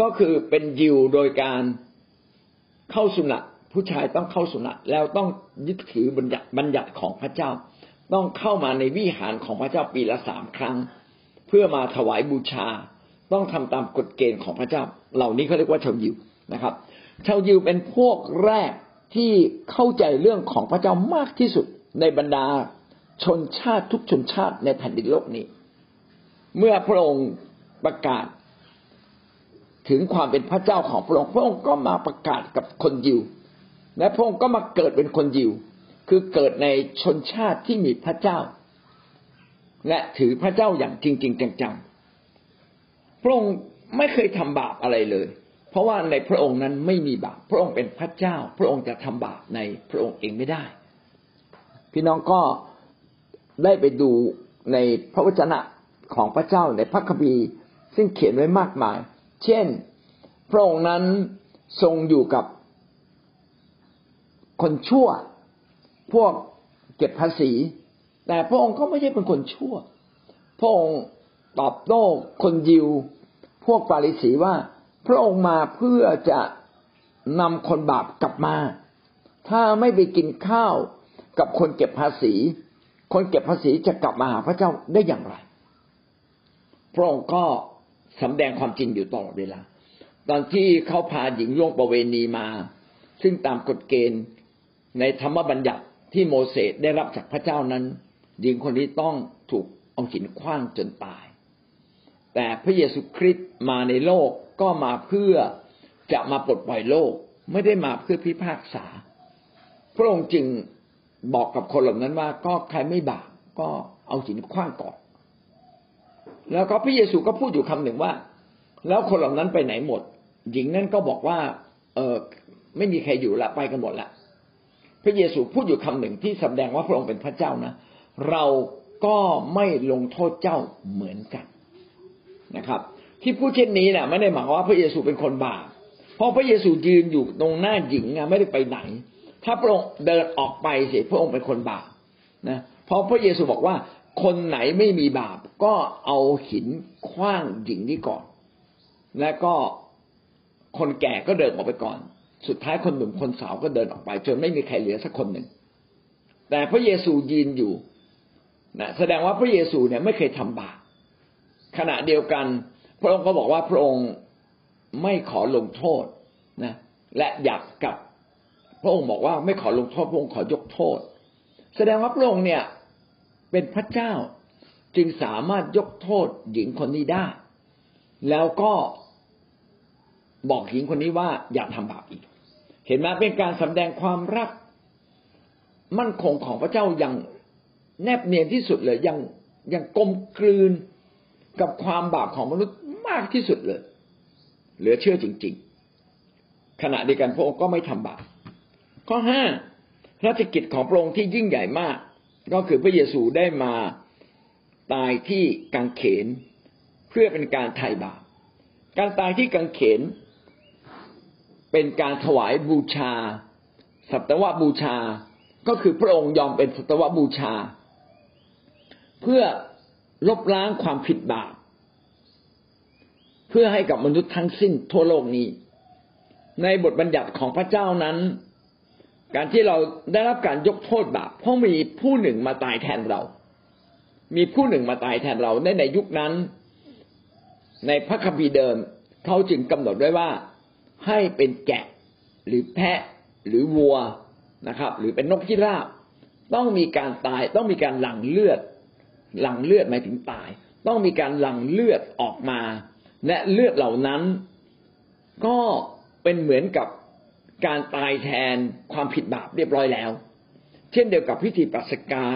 ก็คือเป็นยิวโดยการเข้าสุนัตผู้ชายต้องเข้าสุนัตแล้วต้องยึดถือบัญญัติบัญญัติของพระเจ้า ต้องเข้ามาในวิหารของพระเจ้าปีละสามครั้ง เพื่อมาถวายบูชา ต้องทำตามกฎเกณฑ์ของพระเจ้า เหล่านี้เขาเรียกว่าชาวยิวนะครับ ชาวยิวเป็นพวกแรกที่เข้าใจเรื่องของพระเจ้ามากที่สุดในบรรดา ชนชาติทุกชนชาติในแผ่นดินโลกนี้ เมื่อพระองค์ประกาศ ถึงความเป็นพระเจ้าของพระองค์ พระองค์ก็มาประกาศกับคนยิว และพระองค์ก็มาเกิดเป็นคนยิว คือเกิดในชนชาติที่มีพระเจ้า และถือพระเจ้าอย่างจริง ๆ จังๆ พระองค์ไม่เคยทำบาปอะไรเลย เพราะว่าในพระองค์นั้นไม่มีบาป พระองค์เป็นพระเจ้า พระองค์จะทำบาปในพระองค์เองไม่ได้ พี่น้องก็ ได้ไปดูในพระวจนะของพระเจ้าในพระคัมภีร์ซึ่งเขียนไว้มากมาย เช่น พระองค์นั้นทรงอยู่กับคนชั่ว พวกเก็บภาษี แต่พระองค์ก็ไม่ใช่เป็นคนชั่ว พระองค์ตอบโต้คนยิว พวกปาริสีว่า พระองค์มาเพื่อจะนำคนบาปกลับมา ถ้าไม่ไปกินข้าวกับคนเก็บภาษี คนเก็บภาษีจะกลับมาหาพระเจ้าได้อย่างไร พระองค์ก็สำแดงความจริงอยู่ตลอดเวลา ตอนที่เขาพาหญิงล่วงประเวณีมา ซึ่งตามกฎเกณฑ์ในธรรมบัญญัติที่โมเสสได้รับจากพระเจ้านั้น หญิงคนนี้ต้องถูกเอาหินคว้างจนตาย แต่พระเยซูคริสต์มาในโลกก็มาเพื่อจะมาปลดปล่อยโลก ไม่ได้มาเพื่อพิพากษา พระองค์จึง บอกกับคนเหล่านั้นว่า ก็ใครไม่บาปก็เอาหินคว้างก่อน แล้วก็พระเยซูก็พูดอยู่คำหนึ่งว่า แล้วคนเหล่านั้นไปไหนหมด หญิงนั้นก็บอกว่า เออไม่มีใครอยู่ละไปกันหมดละพระเยซูพูดอยู่คำหนึ่งที่แสดงว่าพระองค์เป็นพระเจ้านะเราก็ไม่ลงโทษเจ้าเหมือนกันนะครับ ที่พูดเช่นนี้นะไม่ได้หมายว่าพระเยซูเป็นคนบาปเพราะพระเยซูยืนอยู่ตรงหน้าหญิงไม่ได้ไปไหน ถ้าพระองค์เดินออกไปเสียพระองค์เป็นคนบาปนะเพราะพระเยซูบอกว่า คนไหนไม่มีบาป ก็เอาหินคว้างหญิงนี้ก่อน และก็คนแก่ก็เดินออกไปก่อน สุดท้ายคนหนุ่มคนสาวก็เดินออกไป จนไม่มีใครเหลือสักคนหนึ่ง แต่พระเยซูยืนอยู่นะแสดงว่าพระเยซูเนี่ยไม่เคยทำบาปขณะเดียวกัน พระองค์ก็บอกว่าพระองค์ไม่ขอลงโทษนะ และอยากกลับ พระองค์บอกว่าไม่ขอลงโทษพระองค์ขอยกโทษ แสดงว่าพระองค์เนี่ยเป็นพระเจ้าจึงสามารถยกโทษหญิงคนนี้ได้ แล้วก็บอกหญิงคนนี้ว่าอย่าทำบาปอีก เห็นไหมเป็นการสำแดงความรัก มั่นคงของพระเจ้าอย่างแนบเนียนที่สุดเลยยังยังกลมกลืนกับความบาปของมนุษย์มากที่สุดเลย เหลือเชื่อจริง ๆ ขณะเดียวกันพระองค์ก็ไม่ทำบาป ข้อห้าราชกิจของพระองค์ที่ยิ่งใหญ่มาก ก็คือพระเยซูได้มาตายที่กังเขน เพื่อเป็นการไถ่บาปการตายที่กังเขน เป็นการถวายบูชา สัตวบูชา ก็คือพระองค์ยอมเป็นสัตวบูชา เพื่อลบล้างความผิดบาปเพื่อให้กับมนุษย์ทั้งสิ้นทั่วโลกนี้ ในบทบัญญัติของพระเจ้านั้น การที่เราได้รับการยกโทษบาปเพราะมีผู้หนึ่งมาตายแทนเรา มีผู้หนึ่งมาตายแทนเราในในยุคนั้น ในพระคัมภีร์เดิมเขาจึงกำหนดไว้ว่า ให้เป็นแกะหรือแพะหรือวัวนะครับ หรือเป็นนกพิราบต้องมีการตายต้องมีการหลั่งเลือด หลั่งเลือดหมายถึงตาย ต้องมีการหลั่งเลือดออกมา และเลือดเหล่านั้น ก็เป็นเหมือนกับ การตายแทนความผิดบาปเรียบร้อยแล้ว เช่นเดียวกับพิธีปัสกา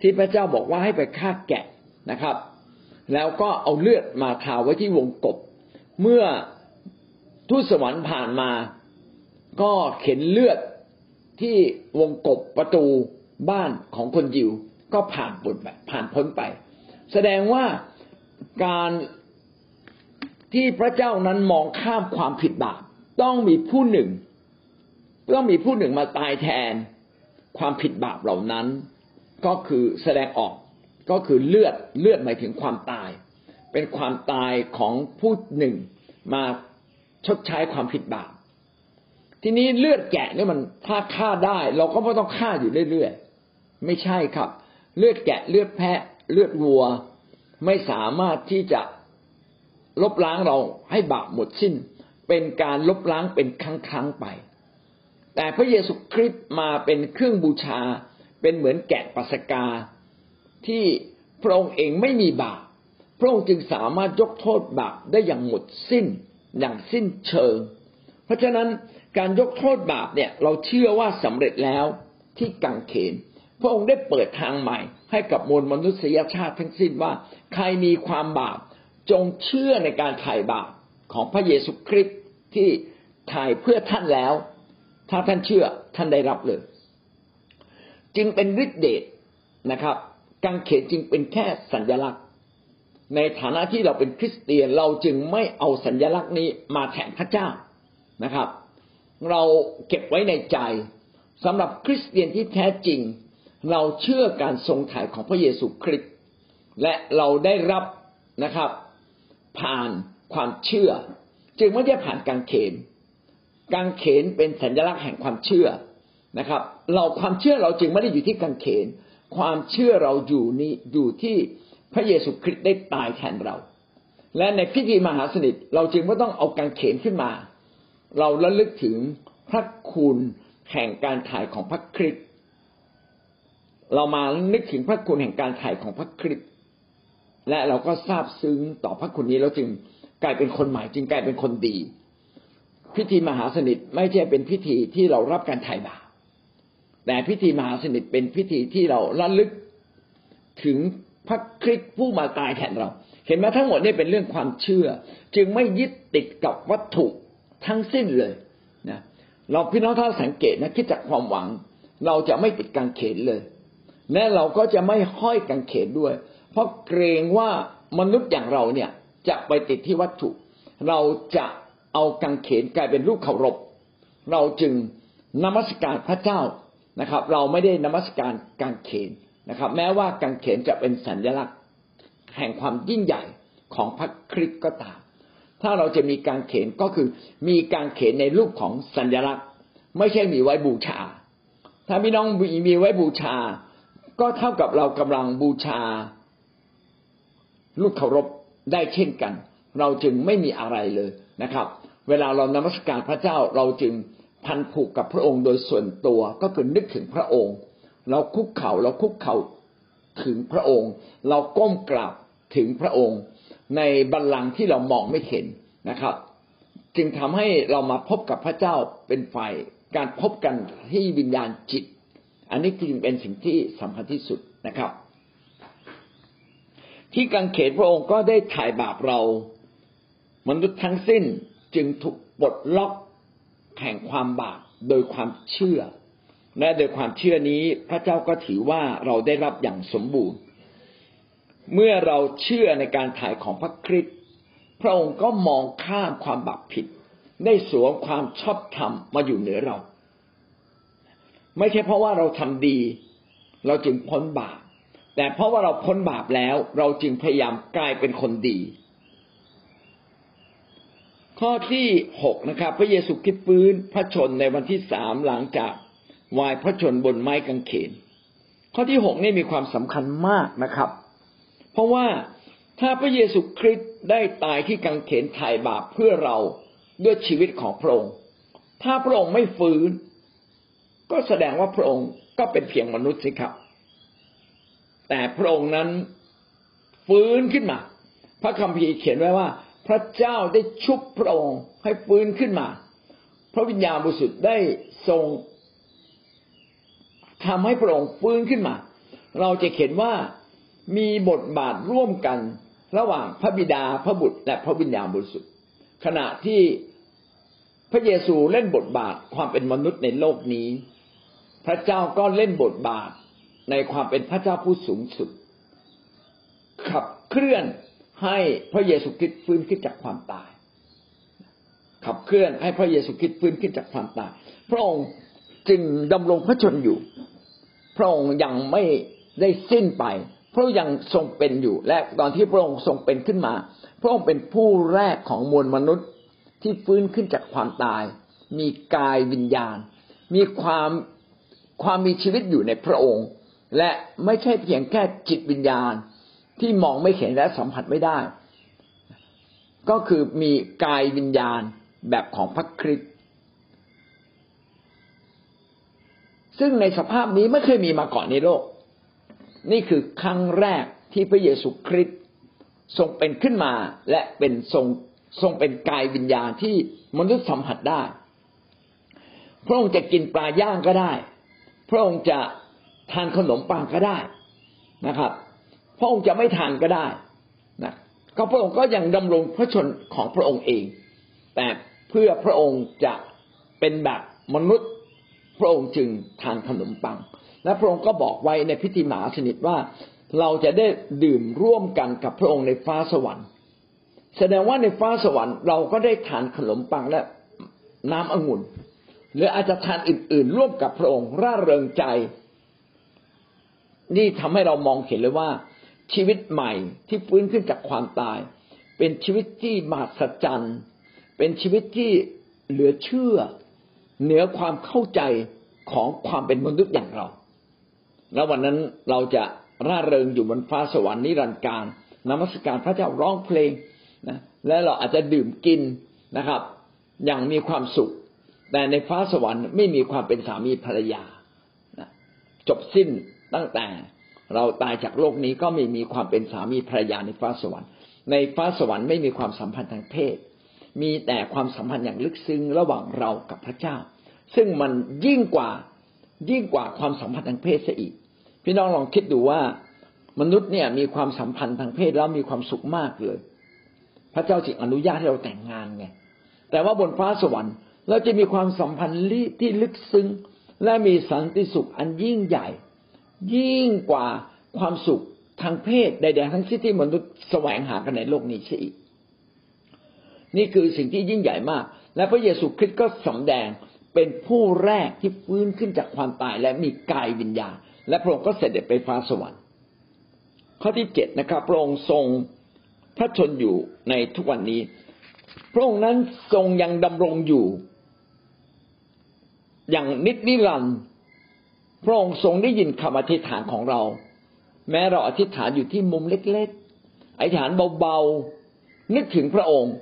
ที่พระเจ้าบอกว่าให้ไปฆ่าแกะนะครับ แล้วก็เอาเลือดมาทาไว้ที่วงกบ เมื่อทูตสวรรค์ผ่านมา ก็เข็นเลือดที่วงกบประตูบ้านของคนยิว ก็ผ่านพ้นไปผ่านพ้นไป แสดงว่าการที่พระเจ้านั้นมองข้ามความผิดบาปต้องมีผู้หนึ่ง ต้องมีผู้หนึ่งมาตายแทนความผิดบาปเหล่านั้น ก็คือแสดงออกก็คือเลือดเลือดหมายถึงความตาย เป็นความตายของผู้หนึ่งมาชดใช้ความผิดบาปทีนี้เลือดแกะเนี่ยมันถ้าฆ่าได้ เราก็ไม่ต้องฆ่าอยู่เรื่อยๆไม่ใช่ครับ เลือดแกะเลือดแพะ เลือดวัว ไม่สามารถที่จะลบล้างเราให้บาปหมดสิ้น เป็นการลบล้างเป็นครั้งครั้งไป แต่พระเยซูคริสต์มาเป็นเครื่องบูชา เป็นเหมือนแกะปัสกา ที่พระองค์เองไม่มีบาปพระองค์จึงสามารถยกโทษบาปได้อย่างหมดสิ้นอย่างสิ้นเชิง เพราะฉะนั้นการยกโทษบาปเนี่ยเราเชื่อว่าสำเร็จแล้วที่กังเขน พระองค์ได้เปิดทางใหม่ ให้กับมวลมนุษยชาติทั้งสิ้นว่า ใครมีความบาปจงเชื่อในการไถ่บาปของพระเยซูคริสต์ที่ไถ่เพื่อท่านแล้ว ถ้าท่านเชื่อท่านได้รับเลย จึงเป็นฤทธิเดชนะครับ กางเขนจึงเป็นแค่สัญลักษณ์ ในฐานะที่เราเป็นคริสเตียนเราจึงไม่เอาสัญลักษณ์นี้มาแทนพระเจ้านะครับ เราเก็บไว้ในใจสำหรับคริสเตียนที่แท้จริง เราเชื่อการทรงถ่ายของพระเยซูคริสต์และเราได้รับนะครับ ผ่านความเชื่อ จึงไม่ได้ผ่านการเขน กางเขนเป็นสัญลักษณ์แห่งความเชื่อนะครับ เราความเชื่อเราจึงไม่ได้อยู่ที่กางเขน ความเชื่อเราอยู่นี้อยู่ที่พระเยซูคริสต์ได้ตายแทนเรา และในพิธีมหาสนิทเราจึงไม่ต้องเอากางเขนขึ้นมา เราระลึกถึงพระคุณแห่งการถ่ายของพระคริสต์เรามานึกถึงพระคุณแห่งการถ่ายของพระคริสต์และเราก็ทราบซึ้งต่อพระคุณนี้เราจึงกลายเป็นคนใหม่จึงกลายเป็นคนดี พิธีมหาสนิทไม่ใช่เป็นพิธีที่เรารับการไถ่บาปแต่พิธีมหาสนิทเป็นพิธีที่เราระลึกถึงพระคริสต์ผู้มาตายแทนเรา เห็นไหมทั้งหมดนี่เป็นเรื่องความเชื่อ จึงไม่ยึดติดกับวัตถุทั้งสิ้นเลยนะเราพี่น้องถ้าสังเกตนะคิดจากความหวัง เราจะไม่ติดกางเขนเลยและเราก็จะไม่ห้อยกางเขนด้วย เพราะเกรงว่ามนุษย์อย่างเราเนี่ยจะไปติดที่วัตถุ เราจะ เอากางเขนกลายเป็นรูปเคารพ เราจึงนมัสการพระเจ้านะครับ เราไม่ได้นมัสการกางเขนนะครับ แม้ว่ากางเขนจะเป็นสัญลักษณ์ แห่งความยิ่งใหญ่ของพระคริสต์ก็ตาม ถ้าเราจะมีกางเขนก็คือ มีกางเขนในรูปของสัญลักษณ์ ไม่ใช่มีไว้บูชา ถ้าพี่น้องมีไว้บูชา ก็เท่ากับเรากำลังบูชาลูกเคารพได้เช่นกัน เราจึงไม่มีอะไรเลยนะครับ เวลาเรานมัสการพระเจ้าเราจึงพันผูกกับพระองค์โดยส่วนตัวก็คือนึกถึงพระองค์ เราคุกเข่าเราคุกเข่าถึงพระองค์ เราก้มกราบถึงพระองค์ ในบัลลังก์ที่เรามองไม่เห็นนะครับ จึงทำให้เรามาพบกับพระเจ้าเป็นฝ่ายการพบกันที่วิญญาณจิต อันนี้จึงเป็นสิ่งที่สำคัญที่สุดนะครับ ที่กังเขนพระองค์ก็ได้ถ่ายบาปเรา มนุษย์ทั้งสิ้น จึงถูกปลดล็อกแห่งความบาปโดยความเชื่อ และโดยความเชื่อนี้พระเจ้าก็ถือว่าเราได้รับอย่างสมบูรณ์ เมื่อเราเชื่อในการถ่ายของพระคริสต์พระองค์ก็มองข้ามความบาปผิด ได้สวมความชอบธรรมมาอยู่เหนือเรา ไม่ใช่เพราะว่าเราทำดี เราจึงพ้นบาปแต่เพราะว่าเราพ้นบาปแล้ว เราจึงพยายามกลายเป็นคนดี ข้อที่หกนะครับ พระเยซูคริสต์ฟื้นพระชนในวันที่สามหลังจากวายพระชนบนไม้กางเขน ข้อที่หกนี่มีความสำคัญมากนะครับ เพราะว่าถ้าพระเยซูคริสต์ได้ตายที่กางเขนไถ่บาปเพื่อเราด้วยชีวิตของพระองค์ ถ้าพระองค์ไม่ฟื้น ก็แสดงว่าพระองค์ก็เป็นเพียงมนุษย์สิครับ แต่พระองค์นั้นฟื้นขึ้นมา พระคัมภีร์เขียนไว้ว่า พระเจ้าได้ชุบพระองค์ให้ฟื้นขึ้นมา พระวิญญาณบริสุทธิ์ได้ทรงทำให้พระองค์ฟื้นขึ้นมา เราจะเห็นว่ามีบทบาทร่วมกันระหว่างพระบิดาพระบุตร และพระวิญญาณบริสุทธิ์ขณะที่พระเยซูเล่นบทบาทความเป็นมนุษย์ในโลกนี้ พระเจ้าก็เล่นบทบาทในความเป็นพระเจ้าผู้สูงสุด ขับเคลื่อน ให้พระเยซูคริสต์ฟื้นขึ้นจากความตาย ขับเคลื่อนให้พระเยซูคริสต์ฟื้นขึ้นจากความตาย พระองค์จึงดำรงพระชนอยู่ พระองค์ยังไม่ได้สิ้นไป พระองค์ยังทรงเป็นอยู่ และตอนที่พระองค์ทรงเป็นขึ้นมา พระองค์เป็นผู้แรกของมวลมนุษย์ที่ฟื้นขึ้นจากความตาย มีกายวิญญาณ มีความความมีชีวิตอยู่ในพระองค์ และไม่ใช่เพียงแค่จิตวิญญาณ ที่มองไม่เห็นและสัมผัสไม่ได้ ก็คือมีกายวิญญาณแบบของพระคริสต์ซึ่งในสภาพนี้ไม่เคยมีมาก่อนในโลก นี่คือครั้งแรกที่พระเยซูคริสต์ทรงเป็นขึ้นมาและเป็นทรงทรงเป็นกายวิญญาณที่มนุษย์สัมผัสได้ พระองค์จะกินปลาย่างก็ได้ พระองค์จะทานขนมปังก็ได้นะครับ พระองค์จะไม่ทานก็ได้นะก็พระองค์ก็ยังดำรงพระชนของพระองค์เอง แต่เพื่อพระองค์จะเป็นแบบมนุษย์ พระองค์จึงทานขนมปัง และพระองค์ก็บอกไว้ในพิธีมหาสนิทว่าเราจะได้ดื่มร่วมกันกับพระองค์ในฟ้าสวรรค์ แสดงว่าในฟ้าสวรรค์เราก็ได้ทานขนมปังและน้ำองุ่น หรืออาจจะทานอื่น ๆ ร่วมกับพระองค์ร่าเริงใจ นี่ทำให้เรามองเห็นเลยว่า ชีวิตใหม่ที่ฟื้นขึ้นจากความตาย เป็นชีวิตที่มหัศจรรย์เป็นชีวิตที่เหลือเชื่อ เหนือความเข้าใจของความเป็นมนุษย์อย่างเรา แล้ววันนั้นเราจะร่าเริงอยู่บนฟ้าสวรรค์นิรันดร์การนมัสการพระเจ้าร้องเพลงนะและเราอาจจะดื่มกินนะครับ อย่างมีความสุข แต่ในฟ้าสวรรค์ไม่มีความเป็นสามีภรรยานะจบสิ้นตั้งแต่ เราตายจากโลกนี้ก็ไม่มีความเป็นสามีภรรยาในฟ้าสวรรค์ ในฟ้าสวรรค์ไม่มีความสัมพันธ์ทางเพศ มีแต่ความสัมพันธ์อย่างลึกซึ้งระหว่างเรากับพระเจ้า ซึ่งมันยิ่งกว่ายิ่งกว่าความสัมพันธ์ทางเพศซะอีก พี่น้องลองคิดดูว่ามนุษย์เนี่ยมีความสัมพันธ์ทางเพศแล้วมีความสุขมากเลย พระเจ้าจึงอนุญาตให้เราแต่งงานไงแต่ว่าบนฟ้าสวรรค์ เราจะมีความสัมพันธ์ที่ลึกซึ้งและมีสันติสุขอันยิ่งใหญ่ ยิ่งกว่าความสุขทางเพศใดๆทั้งสิ้นที่มนุษย์แสวงหากันในโลกนี้ซะอีก นี่คือสิ่งที่ยิ่งใหญ่มาก และพระเยซูคริสต์ก็สำแดงเป็นผู้แรกที่ฟื้นขึ้นจากความตายและมีกายวิญญาณ และพระองค์ก็เสด็จไปฟ้าสวรรค์ข้อที่เจ็ดนะครับพระองค์ทรงพระชนอยู่ในทุกวันนี้ พระองค์นั้นทรงยังดำรงอยู่ อย่างนิจนิรันดร์ พระองค์ทรงได้ยินคำอธิษฐานของเรา แม้เราอธิษฐานอยู่ที่มุมเล็กๆอธิษฐานเบาๆนึกถึงพระองค์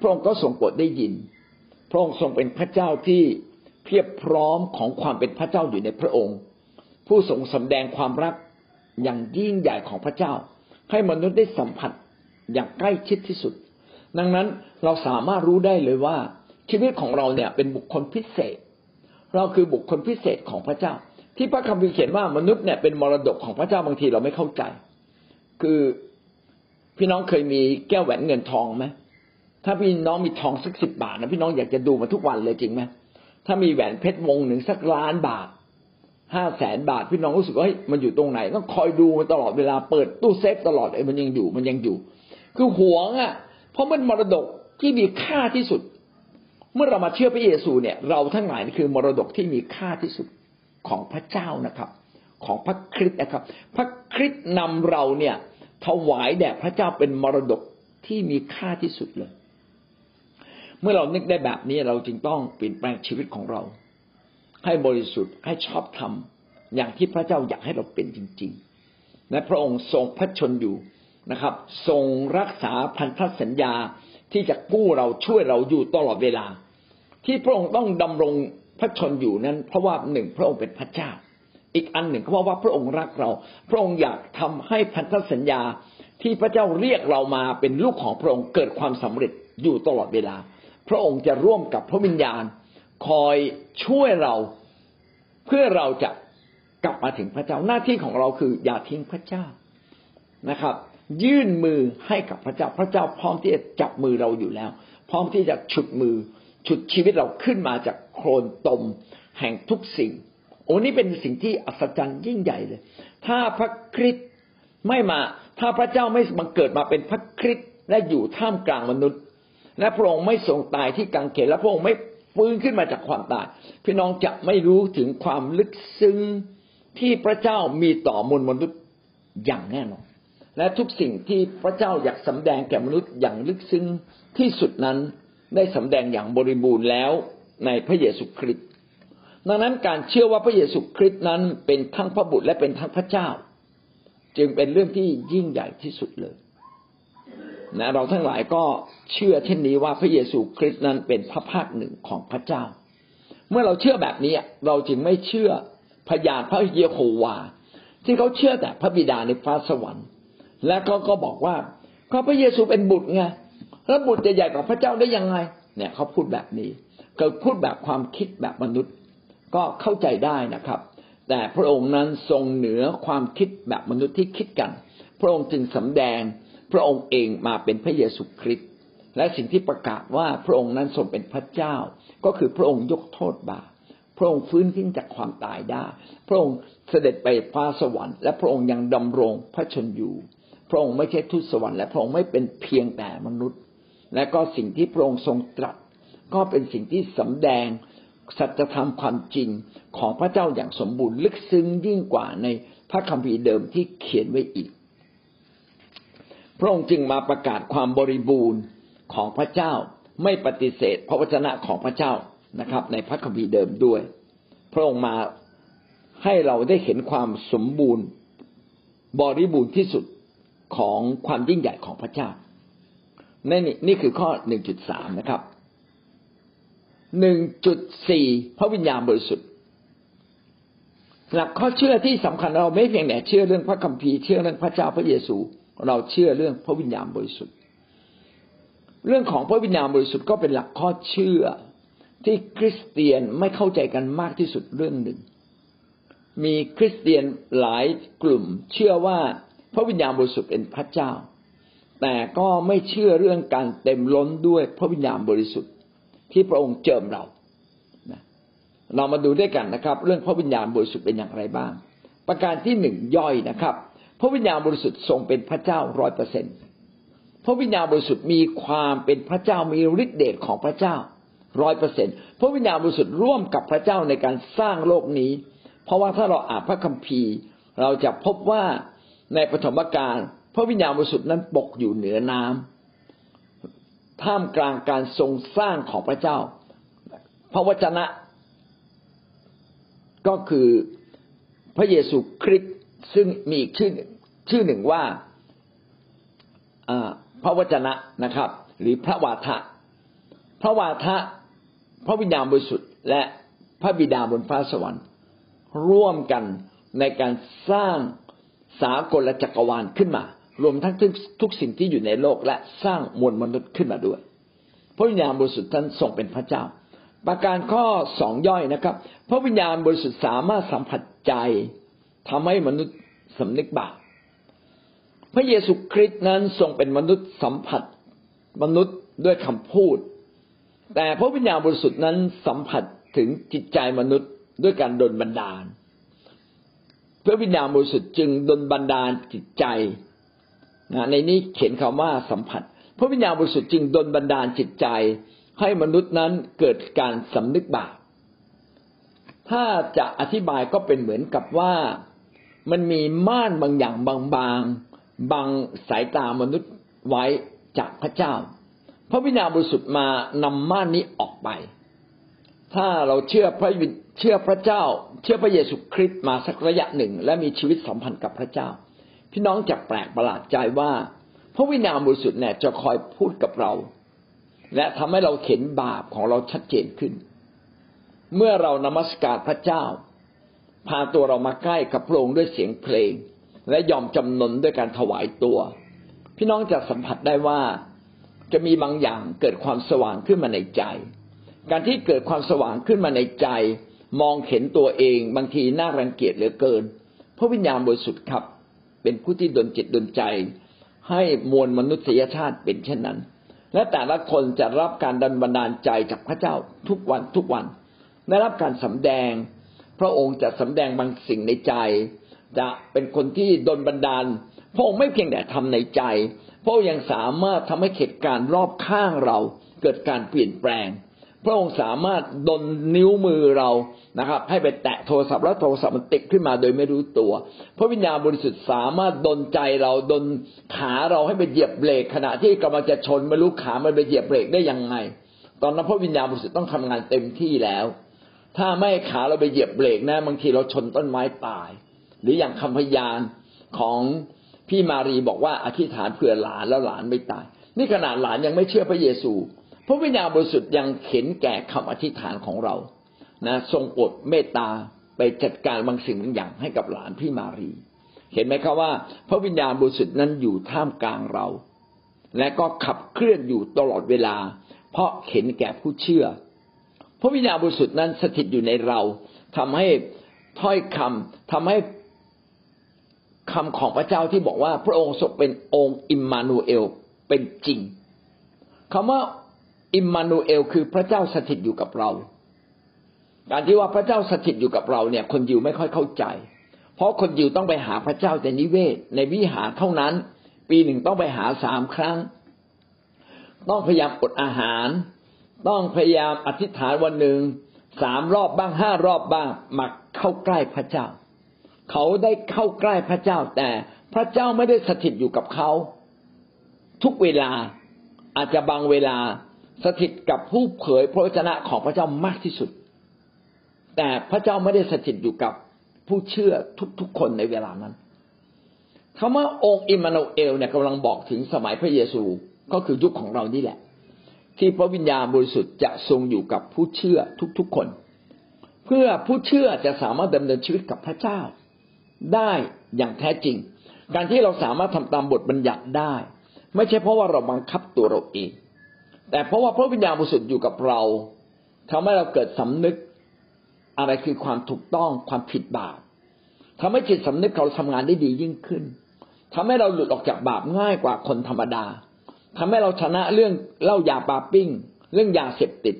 พระองค์ก็ทรงโปรดได้ยิน พระองค์ทรงเป็นพระเจ้าที่เพียบพร้อมของความเป็นพระเจ้าอยู่ในพระองค์ ผู้ทรงสำแดงความรักอย่างยิ่งใหญ่ของพระเจ้า ให้มนุษย์ได้สัมผัสอย่างใกล้ชิดที่สุด ดังนั้นเราสามารถรู้ได้เลยว่าชีวิตของเราเนี่ยเป็นบุคคลพิเศษ เราคือบุคคลพิเศษของพระเจ้า ที่พระคัมภีร์เขียนว่ามนุษย์เนี่ยเป็นมรดกของพระเจ้าบางทีเราไม่เข้าใจ คือพี่น้องเคยมีแก้วแหวนเงินทองไหมถ้าพี่น้องมีทองสักสิบบาทนะพี่น้องอยากจะดูมาทุกวันเลยจริงไหมถ้ามีแหวนเพชรวงหนึ่งสักล้านบาทห้าแสนบาท พี่น้องรู้สึกว่าเฮ้ยมันอยู่ตรงไหนต้องคอยดูมันตลอดเวลาเปิดตู้เซฟตลอดเอ้มันยังอยู่มันยังอยู่ คือหวงอะ เพราะมันมรดกที่มีค่าที่สุด เมื่อเรามาเชื่อพระเยซูเนี่ย เราทั้งหลายนี่คือมรดกที่มีค่าที่สุด ของพระเจ้านะครับ ของพระคริสต์นะครับ พระคริสต์นำเราเนี่ย ถวายแด่พระเจ้าเป็นมรดกที่มีค่าที่สุดเลย เมื่อเรานึกได้แบบนี้เราจึงต้องเปลี่ยนแปลงชีวิตของเรา ให้บริสุทธิ์ให้ชอบธรรมอย่างที่พระเจ้าอยากให้เราเป็นจริง ๆ และพระองค์ทรงพระชนอยู่นะครับ ทรงรักษาพันธสัญญาที่จะกู้เราช่วยเราอยู่ตลอดเวลา ที่พระองค์ต้องดำรง พระชนอยู่นั้น เพราะว่าหนึ่งพระองค์เป็นพระเจ้า อีกอันหนึ่งเพราะว่าพระองค์รักเรา พระองค์อยากทำให้พันธสัญญาที่พระเจ้าเรียกเรามาเป็นลูกของพระองค์เกิดความสำเร็จอยู่ตลอดเวลา พระองค์จะร่วมกับพระวิญญาณ คอยช่วยเราเพื่อเราจะกลับมาถึงพระเจ้าหน้าที่ของเราคืออย่าทิ้งพระเจ้านะครับ ยื่นมือให้กับพระเจ้าพระเจ้าพร้อมที่จะจับมือเราอยู่แล้ว พร้อมที่จะฉุดมือ ฉุดชีวิตเราขึ้นมาจากโคลนตมแห่งทุกสิ่ง โอ้นี่เป็นสิ่งที่อัศจรรย์ยิ่งใหญ่เลย ถ้าพระคริสต์ไม่มา ถ้าพระเจ้าไม่บังเกิดมาเป็นพระคริสต์และอยู่ท่ามกลางมนุษย์ และพระองค์ไม่ทรงตายที่กังเขนและพระองค์ไม่ฟื้นขึ้นมาจากความตาย พี่น้องจะไม่รู้ถึงความลึกซึ้งที่พระเจ้ามีต่อมวลมนุษย์อย่างแน่นอนและทุกสิ่งที่พระเจ้าอยากสำแดงแก่มนุษย์อย่างลึกซึ้งที่สุดนั้น ได้สำแดงอย่างบริบูรณ์แล้วในพระเยซูคริสต์ดังนั้นการเชื่อว่าพระเยซูคริสต์นั้นเป็นทั้งพระบุตรและเป็นทั้งพระเจ้า จึงเป็นเรื่องที่ยิ่งใหญ่ที่สุดเลยนะเราทั้งหลายก็เชื่อเช่นนี้ว่าพระเยซูคริสต์นั้นเป็นพระภาคหนึ่งของพระเจ้า เมื่อเราเชื่อแบบนี้เราจึงไม่เชื่อพยานพระเยโฮวา ที่เขาเชื่อแต่พระบิดาในฟ้าสวรรค์ และเขาก็บอกว่าก็พระเยซูเป็นบุตรไง แล้วบุตรจะใหญ่กว่าพระเจ้าได้ยังไง เนี่ยเขาพูดแบบนี้เกิดพูดแบบความคิดแบบมนุษย์ ก็เข้าใจได้นะครับ แต่พระองค์นั้นทรงเหนือความคิดแบบมนุษย์ที่คิดกัน พระองค์จึงสำแดงพระองค์เองมาเป็นพระเยซูคริสต์และสิ่งที่ประกาศว่าพระองค์นั้นทรงเป็นพระเจ้า ก็คือพระองค์ยกโทษบาปพระองค์ฟื้นขึ้นจากความตายได้ พระองค์เสด็จไปฟ้าสวรรค์ และพระองค์ยังดำรงพระชนอยู่ พระองค์ไม่ใช่ทูตสวรรค์และพระองค์ไม่เป็นเพียงแต่มนุษย์ และก็สิ่งที่พระองค์ทรงตรัส ก็เป็นสิ่งที่สำแดงสัจธรรมความจริงของพระเจ้าอย่างสมบูรณ์ลึกซึ้งยิ่งกว่าในพระคัมภีร์เดิมที่เขียนไว้อีก พระองค์จึงมาประกาศความบริบูรณ์ของพระเจ้าไม่ปฏิเสธพระวจนะของพระเจ้านะครับ ในพระคัมภีร์เดิมด้วย พระองค์มาให้เราได้เห็นความสมบูรณ์ บริบูรณ์ที่สุดของความยิ่งใหญ่ของพระเจ้า นี่นี่คือข้อหนึ่งจุดสามนะครับหนึ่งจุดสี่พระวิญญาณบริสุทธิ์หลักข้อเชื่อที่สำคัญเราไม่เพียงแต่เชื่อเรื่องพระคัมภีร์เชื่อเรื่องพระเจ้าพระเยซู เราเชื่อเรื่องพระวิญญาณบริสุทธิ์ เรื่องของพระวิญญาณบริสุทธิ์ก็เป็นหลักข้อเชื่อที่คริสเตียนไม่เข้าใจกันมากที่สุดเรื่องหนึ่ง มีคริสเตียนหลายกลุ่ม เชื่อว่าพระวิญญาณบริสุทธิ์เป็นพระเจ้า แต่ก็ไม่เชื่อเรื่องการเต็มล้นด้วยพระวิญญาณบริสุทธิ์ที่พระองค์เจิมเรา เรามาดูด้วยกันนะครับ เรื่องพระวิญญาณบริสุทธิ์เป็นอย่างไรบ้าง ประการที่หนึ่งย่อยนะครับ พระวิญญาณบริสุทธิ์ทรงเป็นพระเจ้าร้อยเปอร์เซ็นพระวิญญาณบริสุทธิ์มีความเป็นพระเจ้ามีฤทธิเดชของพระเจ้าร้อยเปอร์เซ็นพระวิญญาณบริสุทธิ์ร่วมกับพระเจ้าในการสร้างโลกนี้ เพราะว่าถ้าเราอ่านพระคัมภีร์ เราจะพบว่าในปฐมกาล พระวิญญาณบริสุทธิ์นั้นปกอยู่เหนือน้ำท่ามกลางการทรงสร้างของพระเจ้า พระวจนะ ก็คือพระเยซูคริสต์ซึ่งมีอีกชื่อชื่อหนึ่งว่าพระวจนะนะครับ หรือพระวาทะ พระวาทะ พระวิญญาณบริสุทธิ์ และพระบิดาบนฟ้าสวรรค์ ร่วมกันในการสร้างสากลจักรวาลขึ้นมา รวมทั้งทุกสิ่งที่อยู่ในโลกและสร้างมวลมนุษย์ขึ้นมาด้วย พระวิญญาณบริสุทธิ์ท่านทรงเป็นพระเจ้า ประการข้อสองย่อยนะครับ พระวิญญาณบริสุทธิ์สามารถสัมผัสใจทำให้มนุษย์สำนึกบาปพระเยซูคริสต์นั้นทรงเป็นมนุษย์สัมผัสมนุษย์ด้วยคำพูด แต่พระวิญญาณบริสุทธิ์นั้นสัมผัสถึงจิตใจมนุษย์ด้วยการดลบันดาล พระวิญญาณบริสุทธิ์จึงดลบันดาลจิตใจ นะในนี้เขียนคำว่าสัมผัส พระวิญญาณบริสุทธิ์จึงดลบันดาลจิตใจ ให้มนุษย์นั้นเกิดการสำนึกบาปถ้าจะอธิบายก็เป็นเหมือนกับว่ามันมีม่านบางอย่างบางๆบางสายตามนุษย์ไว้จากพระเจ้า พระวิญญาณบริสุทธิ์มานำม่านนี้ออกไป ถ้าเราเชื่อพระเชื่อพระเจ้า เชื่อพระเยซูคริสต์มาสักระยะหนึ่ง และมีชีวิตสัมพันธ์กับพระเจ้า พี่น้องจะแปลกประหลาดใจว่า พระวิญญาณบริสุทธิ์เนี่ยจะคอยพูดกับเรา และทำให้เราเห็นบาปของเราชัดเจนขึ้น เมื่อเรานมัสการพระเจ้า พาตัวเรามาใกล้กับพระองค์ด้วยเสียงเพลง และยอมจำนนด้วยการถวายตัว พี่น้องจะสัมผัสได้ว่าจะมีบางอย่างเกิดความสว่างขึ้นมาในใจ การที่เกิดความสว่างขึ้นมาในใจ มองเห็นตัวเอง บางทีน่ารังเกียจเหลือเกิน พระวิญญาณบริสุทธิ์ครับ เป็นผู้ที่ดลจิตดลใจ ให้มวลมนุษยชาติเป็นเช่นนั้น และแต่ละคนจะรับการดันบันดาลใจจากพระเจ้าทุกวันทุกวัน ได้รับการสำแดง พระองค์จะสำแดงบางสิ่งในใจ จะเป็นคนที่ดลบันดาล พระองค์ไม่เพียงแต่ทำในใจ พระองค์ยังสามารถทำให้เหตุการณ์รอบข้างเราเกิดการเปลี่ยนแปลง พระองค์สามารถดนนิ้วมือเรานะครับ ให้ไปแตะโทรศัพท์แล้วโทรศัพท์มันติดขึ้นมาโดยไม่รู้ตัว พระวิญญาณบริสุทธิ์สามารถดนใจเราดนขาเราให้ไปเหยียบเบรกขณะที่กำลังจะชนไม่รู้ขามันไปเหยียบเบรกได้ยังไง ตอนนั้นพระวิญญาณบริสุทธิ์ต้องทำงานเต็มที่แล้ว ถ้าไม่ขาเราไปเหยียบเบรกนะบางทีเราชนต้นไม้ตาย หรืออย่างคำพยานของพี่มารีบอกว่าอธิษฐานเผื่อหลานแล้วหลานไม่ตาย นี่ขนาดหลานยังไม่เชื่อพระเยซู ระวิญญาณบริสุทธิ์ยังเข็นแก่คำอธิษฐานของเรานะทรงอดเมตตาไปจัดการบางสิ่งบางอย่างให้กับหลานพี่มารี เห็นไหมครับว่า พระวิญญาณบริสุทธิ์นั้นอยู่ท่ามกลางเรา และก็ขับเคลื่อนอยู่ตลอดเวลา เพราะเห็นแก่ผู้เชื่อ พระวิญญาณบริสุทธิ์นั้นสถิตอยู่ในเราทำให้ถ้อยคำทำให้คำของพระเจ้าที่บอกว่าพระองค์ทรงเป็นองค์อิมมานูเอลเป็นจริงคำว่า อิมมานูเอลคือพระเจ้าสถิตอยู่กับเรา การที่ว่าพระเจ้าสถิตอยู่กับเราเนี่ย คนยิวไม่ค่อยเข้าใจ เพราะคนยิวต้องไปหาพระเจ้าแต่นิเวศ ในวิหารเท่านั้น ปีหนึ่งต้องไปหาสามครั้ง ต้องพยายามอดอาหาร ต้องพยายามอธิษฐานวันหนึ่งสามรอบบ้างห้ารอบบ้างมาเข้าใกล้พระเจ้า เขาได้เข้าใกล้พระเจ้า แต่พระเจ้าไม่ได้สถิตอยู่กับเขา ทุกเวลาอาจจะบางเวลา สถิตกับผู้เผยพระวจนะของพระเจ้ามากที่สุด แต่พระเจ้าไม่ได้สถิตอยู่กับผู้เชื่อทุกๆคนในเวลานั้นคำว่าองค์อิมมานูเอลเนี่ยกำลังบอกถึงสมัยพระเยซูก็คือยุคของเรานี่แหละ ที่พระวิญญาณบริสุทธิ์จะทรงอยู่กับผู้เชื่อทุกๆคน เพื่อผู้เชื่อจะสามารถดำเนินชีวิตกับพระเจ้า ได้อย่างแท้จริง การที่เราสามารถทำตามบทบัญญัติได้ ไม่ใช่เพราะว่าเราบังคับตัวเราเอง แต่เพราะว่าพระวิญญาณบริสุทธิ์อยู่กับเราทำให้เราเกิดสำนึกอะไรคือความถูกต้องความผิดบาปทำให้จิตสำนึกเราทำงานได้ดียิ่งขึ้นทำให้เราหลุดออกจากบาปง่ายกว่าคนธรรมดาทำให้เราชนะเรื่องเล่ายาปาปิ้ง เรื่องยาเสพติด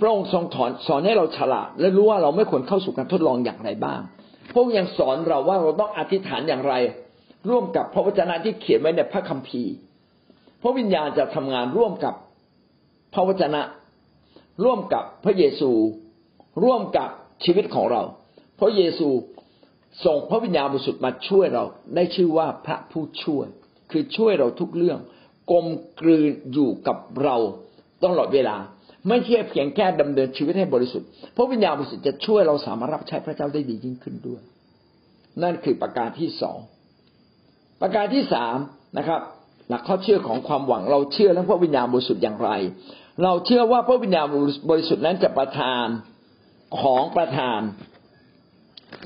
พระองค์ทรงถอนสอนให้เราฉลาดและรู้ว่าเราไม่ควรเข้าสู่การทดลองอย่างไรบ้าง พระองค์ยังสอนเราว่าเราต้องอธิษฐานอย่างไร ร่วมกับพระวจนะที่เขียนไว้ในพระคัมภีร์ พระวิญญาณจะทำงานร่วมกับ พระวจนะ ร่วมกับพระเยซู ร่วมกับชีวิตของเราพระเยซูส่งพระวิญญาณบริสุทธิ์มาช่วยเราได้ชื่อว่าพระผู้ช่วย คือช่วยเราทุกเรื่องกลมกลืนอยู่กับเราตลอดเวลา ไม่ใช่เพียงแค่ดำเนินชีวิตให้บริสุทธิ์พระวิญญาณบริสุทธิ์จะช่วยเราสามารถรับใช้พระเจ้าได้ดียิ่งขึ้นด้วย นั่นคือประการที่สองประการที่สามนะครับ หลักข้อเชื่อของความหวังเราเชื่อเรื่องพระวิญญาณบริสุทธิ์อย่างไร เราเชื่อว่าพระวิญญาณบริสุทธิ์นั้นจะประทานของประทาน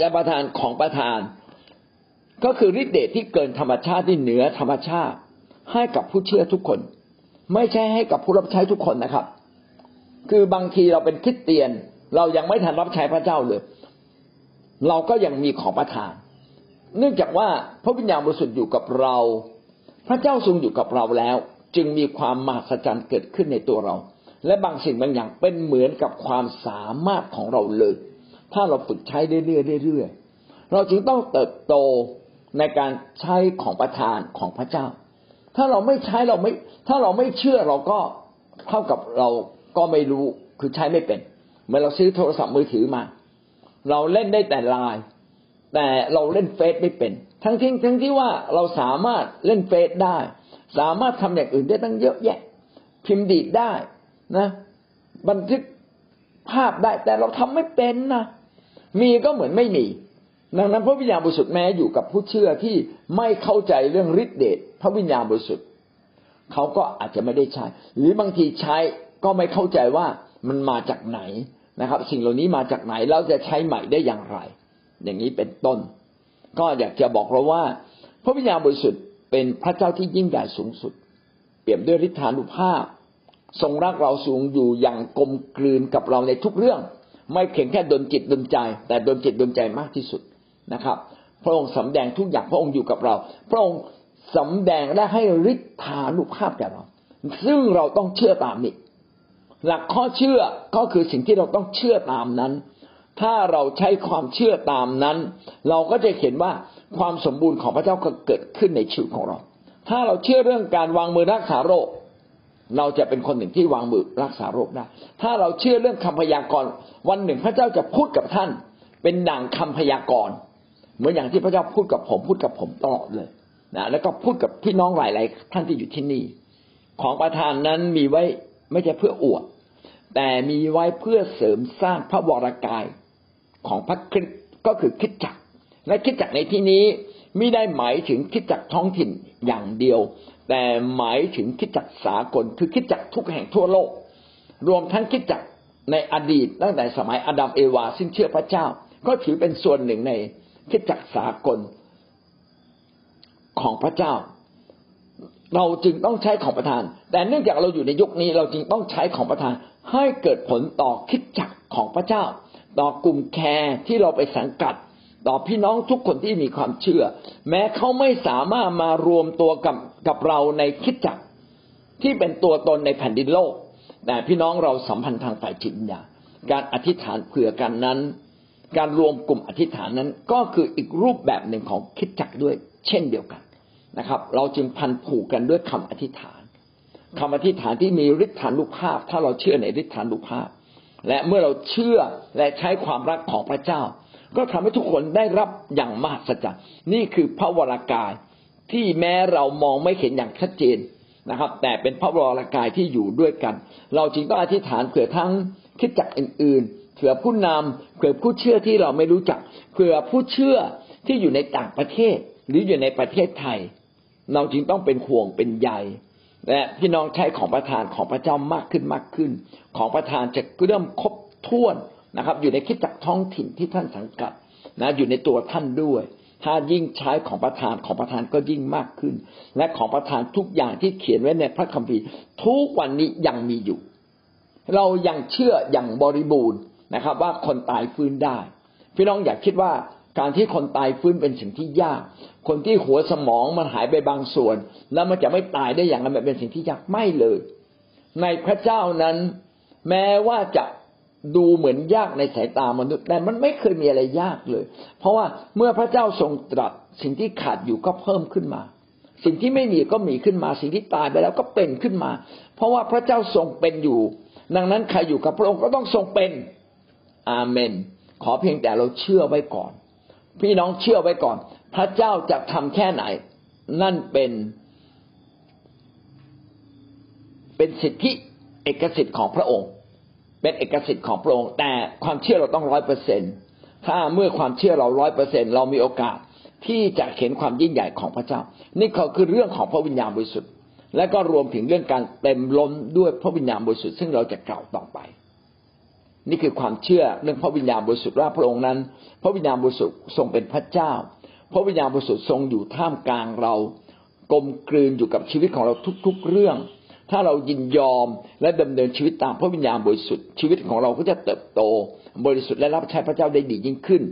จะประทานของประทาน ก็คือฤทธิเดชที่เกินธรรมชาติที่เหนือธรรมชาติ ให้กับผู้เชื่อทุกคน ไม่ใช่ให้กับผู้รับใช้ทุกคนนะครับ คือบางทีเราเป็นคริสเตียน เรายังไม่ทันรับใช้พระเจ้าเลย เราก็ยังมีของประทาน เนื่องจากว่าพระวิญญาณบริสุทธิ์อยู่กับเรา พระเจ้าทรงอยู่กับเราแล้ว จึงมีความมหัศจรรย์เกิดขึ้นในตัวเรา และบางสิ่งบางอย่างเป็นเหมือนกับความสามารถของเราเลย ถ้าเราฝึกใช้เรื่อยๆเรื่อยๆเราจึงต้องเติบโตในการใช้ของประทานของพระเจ้า ถ้าเราไม่ใช้เราไม่ ถ้าเราไม่เชื่อเราก็เท่ากับเราก็ไม่รู้คือใช้ไม่เป็น เมื่อเราซื้อโทรศัพท์มือถือมา เราเล่นได้แต่ไลน์แต่เราเล่นเฟซไม่เป็น ทั้งที่ทั้งที่ว่าเราสามารถเล่นเฟซได้ สามารถทำอย่างอื่นได้ตั้งเยอะแยะ พิมพ์ดีดได้นะ บันทึกภาพได้แต่เราทำไม่เป็นนะมีก็เหมือนไม่มี ดังนั้นพระวิญญาณบริสุทธิ์แม้อยู่กับผู้เชื่อที่ไม่เข้าใจเรื่องฤทธิเดชพระวิญญาณบริสุทธิ์เขาก็อาจจะไม่ได้ใช้ หรือบางทีใช้ก็ไม่เข้าใจว่ามันมาจากไหนนะครับ สิ่งเหล่านี้มาจากไหนแล้วจะใช้ใหม่ได้อย่างไร อย่างนี้เป็นต้น ก็อยากจะบอกเราว่า พระวิญญาณบริสุทธิ์เป็นพระเจ้าที่ยิ่งใหญ่สูงสุด เปรียบด้วยฤทธานุภาพ ทรงรักเราสูงอยู่อย่างกลมกลืนกับเราในทุกเรื่อง ไม่เพียงแค่ดนจิตดนใจ แต่ดนจิตดนใจมากที่สุดนะครับ พระองค์สำแดงทุกอย่างพระองค์อยู่กับเรา พระองค์สำแดงและให้ฤทธานุภาพแก่เรา ซึ่งเราต้องเชื่อตามนี้หลักข้อเชื่อก็คือสิ่งที่เราต้องเชื่อตามนั้น ถ้าเราใช้ความเชื่อตามนั้น เราก็จะเห็นว่าความสมบูรณ์ของพระเจ้าก็เกิดขึ้นในชีวิตของเรา ถ้าเราเชื่อเรื่องการวางมือรักษาโรค เราจะเป็นคนหนึ่งที่วางมือรักษาโรคได้ ถ้าเราเชื่อเรื่องคำพยากรณ์วันหนึ่งพระเจ้าจะพูดกับท่าน เป็นดังคำพยากรณ์เหมือนอย่างที่พระเจ้าพูดกับผมพูดกับผมตลอดเลยนะแล้วก็พูดกับพี่น้องหลายๆท่านที่อยู่ที่นี่ ของประธานนั้นมีไว้ไม่ใช่เพื่ออวดแต่มีไว้เพื่อเสริมสร้างพระวรากาย ของพระคริสต์ก็คือคิดจักรและคิดจักรในที่นี้ไม่ได้หมายถึงคิดจักรท้องถิ่นอย่างเดียว แต่หมายถึงคิดจักรสากล คือคิดจักรทุกแห่งทั่วโลก รวมทั้งคิดจักรในอดีตตั้งแต่สมัยอดัมเอวาซึ่งเชื่อพระเจ้า ก็ถือเป็นส่วนหนึ่งในคิดจักรสากลของพระเจ้า เราจึงต้องใช้ของประทาน แต่เนื่องจากเราอยู่ในยุคนี้เราจึงต้องใช้ของประทานให้เกิดผลต่อคิดจักรของพระเจ้า ต่อกลุ่มแคร์ที่เราไปสังกัด ต่อพี่น้องทุกคนที่มีความเชื่อ แม้เขาไม่สามารถมารวมตัวกับกับเราในคิดจักรที่เป็นตัวตนในแผ่นดินโลก แต่พี่น้องเราสัมพันธ์ทางฝ่ายจิตวิญญาณการอธิษฐานเผื่อกันนั้น การรวมกลุ่มอธิษฐานนั้นก็คืออีกรูปแบบหนึ่งของคิดจักรด้วย เช่นเดียวกันนะครับ เราจึงพันผูกกันด้วยคำอธิษฐานคำอธิษฐานที่มีฤทธานุภาพ ถ้าเราเชื่อในฤทธานุภาพ และเมื่อเราเชื่อและใช้ความรักของพระเจ้า ก็ทำให้ทุกคนได้รับอย่างมหัศจรรย์นี่คือพระวรากายที่แม้เรามองไม่เห็นอย่างชัดเจนนะครับ แต่เป็นพระวรากายที่อยู่ด้วยกัน เราจรึงต้องอธิษฐานเผื่อทั้งคิดจักอื่น ๆเผื่อผู้นำเผื่อผู้เชื่อที่เราไม่รู้จักเผื่อผู้เชื่อที่อยู่ในต่างประเทศ หรืออยู่ในประเทศไทย เราจรึงต้องเป็นห่วงเป็นใย และพี่น้องใช้ของประทานของพระเจ้ามากขึ้นมากขึ้น ของประทานจะเริ่มครบถ้วนนะครับ อยู่ในคิดจักท้องถิ่นที่ท่านสังกัดนะอยู่ในตัวท่านด้วย ถ้ายิ่งใช้ของประทานของประทานก็ยิ่งมากขึ้น และของประทานทุกอย่างที่เขียนไว้ในพระคัมภีร์ทุกวันนี้ยังมีอยู่ เรายังเชื่ออย่างบริบูรณ์นะครับ ว่าคนตายฟื้นได้ พี่น้องอยากคิดว่า การที่คนตายฟื้นเป็นสิ่งที่ยาก คนที่หัวสมองมันหายไปบางส่วน แล้วมันจะไม่ตายได้อย่างนั้นเป็นสิ่งที่ยากไม่เลย ในพระเจ้านั้น แม้ว่าจะดูเหมือนยากในสายตามนุษย์ แต่มันไม่เคยมีอะไรยากเลย เพราะว่าเมื่อพระเจ้าทรงตรัสสิ่งที่ขาดอยู่ก็เพิ่มขึ้นมา สิ่งที่ไม่มีก็มีขึ้นมา สิ่งที่ตายไปแล้วก็เป็นขึ้นมา เพราะว่าพระเจ้าทรงเป็นอยู่ ดังนั้นใครอยู่กับพระองค์ก็ต้องทรงเป็น อาเมน ขอเพียงแต่เราเชื่อไว้ก่อน พี่น้องเชื่อไว้ก่อน พระเจ้าจะทำแค่ไหน นั่นเป็น เป็นสิทธิเอกสิทธิ์ของพระองค์ เป็นเอกสิทธิ์ของพระองค์ แต่ความเชื่อเราต้องร้อยเปอร์เซ็นถ้าเมื่อความเชื่อเราร้อยเปอร์เซ็นเรามีโอกาสที่จะเห็นความยิ่งใหญ่ของพระเจ้า นี่ก็คือเรื่องของพระวิญญาณบริสุทธิ์และก็รวมถึงเรื่องการเต็มล้นด้วยพระวิญญาณบริสุทธิ์ซึ่งเราจะกล่าวต่อไป นี่คือความเชื่อเรื่องพระวิญญาณบริสุทธิ์ว่าพระองค์นั้น พระวิญญาณบริสุทธิ์ทรงเป็นพระเจ้า พระวิญญาณบริสุทธิ์ทรงอยู่ท่ามกลางเรากลมกลืนอยู่กับชีวิตของเราทุก ๆ เรื่อง ถ้าเรายินยอมและดำเนินชีวิตตามพระวิญญาณบริสุทธิ์ชีวิตของเราก็จะเติบโต บริสุทธิ์และรับใช้พระเจ้าได้ดียิ่งขึ้น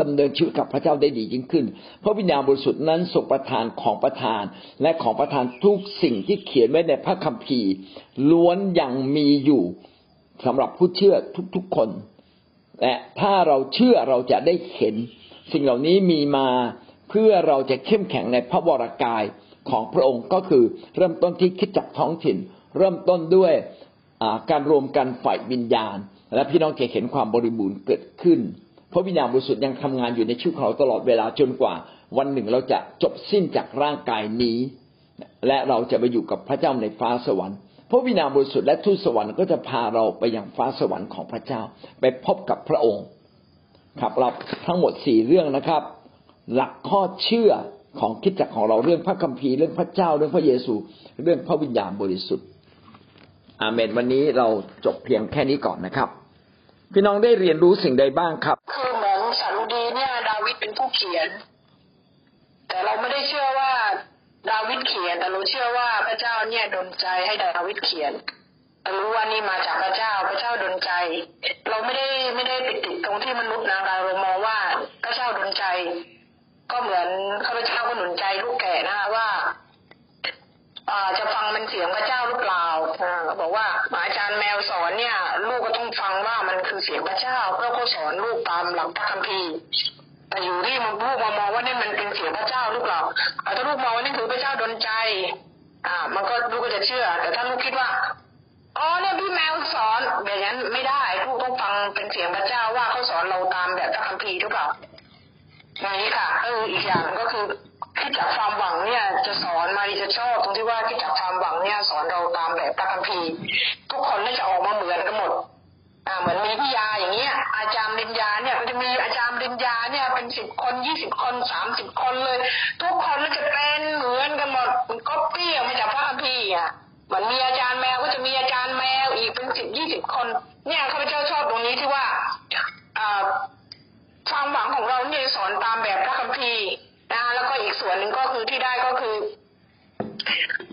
ดำเนินชีวิตกับพระเจ้าได้ดียิ่งขึ้น พระวิญญาณบริสุทธิ์นั้นทรงประทานของประทานและของประทานทุกสิ่งที่เขียนไว้ในพระคัมภีร์ ล้วนยังมีอยู่ สำหรับผู้เชื่อทุกๆคน และถ้าเราเชื่อเราจะได้เห็น สิ่งเหล่านี้มีมาเพื่อเราจะเข้มแข็งในพระวรากายของพระองค์ก็คือเริ่มต้นที่คิดจักท้องถิ่น เริ่มต้นด้วยการรวมกันฝ่ายวิญญาณ และพี่น้องจะเห็นความบริบูรณ์เกิดขึ้น พระวิญญาณบริสุทธิ์ยังทำงานอยู่ในชีวิตของเราตลอดเวลาจนกว่า วันหนึ่งเราจะจบสิ้นจากร่างกายนี้ และเราจะไปอยู่กับพระเจ้าในฟ้าสวรรค์ พระวิญญาณบริสุทธิ์และทูตสวรรค์ก็จะพาเราไปยังฟ้าสวรรค์ของพระเจ้า ไปพบกับพระองค์ ครับเราทั้งหมดสี่เรื่องนะครับ หลักข้อเชื่อของคิดจักของเราเรื่องพระคัมภีร์เรื่องพระเจ้าเรื่องพระเยซู เรื่องพระวิญญาณบริสุทธิ์ อาเมนวันนี้เราจบเพียงแค่นี้ก่อนนะครับ พี่น้องได้เรียนรู้สิ่งใดบ้างครับ คือเหมือนสารุดีเนี่ย ดาวิดเป็นผู้เขียน แต่เราไม่ได้เชื่อว่า ดาวิดเขียนแต่เราเชื่อว่าพระเจ้าเนี่ยดลใจให้ดาวิดเขียนรารู้ว่านี่มาจากพระเจ้าพระเจ้าดลใจ เราไม่ได้ไม่ได้ติดติดตรงที่มนุษย์นะเรามองว่าพระเจ้าดลใจ ก็เหมือนข้าพเจ้าก็หนุนใจลูกแก่นะว่าจะฟังมันเสียงพระเจ้าหรือเปล่าบอกว่าอาจารย์แมวสอนเนี่ย ลูกก็ต้องฟังว่ามันคือเสียงพระเจ้าเพื่อเขาสอนลูกตามหลักพระคัมภีร์ แต่อยู่ที่มันลูกมามองว่านี่มันเป็นเสียงพระเจ้าหรือเปล่าถ้าลูกมองว่านี่คือพระเจ้าดลใจ อ่า มันก็ลูกก็จะเชื่อ แต่ถ้าลูกคิดว่าอ๋อเนี่ยพี่แมวสอนแบบนั้นไม่ได้ลูกต้องฟังเป็นเสียงพระเจ้าว่าเขาสอนเราตามแบบพระคัมภีร์หรือเปล่าอย่างนี้ค่ะเอออีกอย่างก็คือคิดจากความหวังเนี่ย จะสอนมาดีจะชอบตรงที่ว่าคิดจากความหวังเนี่ย สอนเราตามแบบพระคัมภีร์ สิบคนยี่สิบคนสามสิบคนเลย ทุกคนก็จะเป็นเหมือนกันหมดมันก็เปี้ยมาจากพระคัมภีร์อะเหมือนมีอาจารย์แมวก็จะมีอาจารย์แมวอีกเป็นสิบยี่สิบคน เนี่ยข้าพเจ้าชอบตรงนี้ที่ว่าอ่าความหวังของเราเนี่ยสอนตามแบบพระคัมภีร์นะแล้วก็อีกส่วนหนึ่งก็คือที่ได้ก็คือ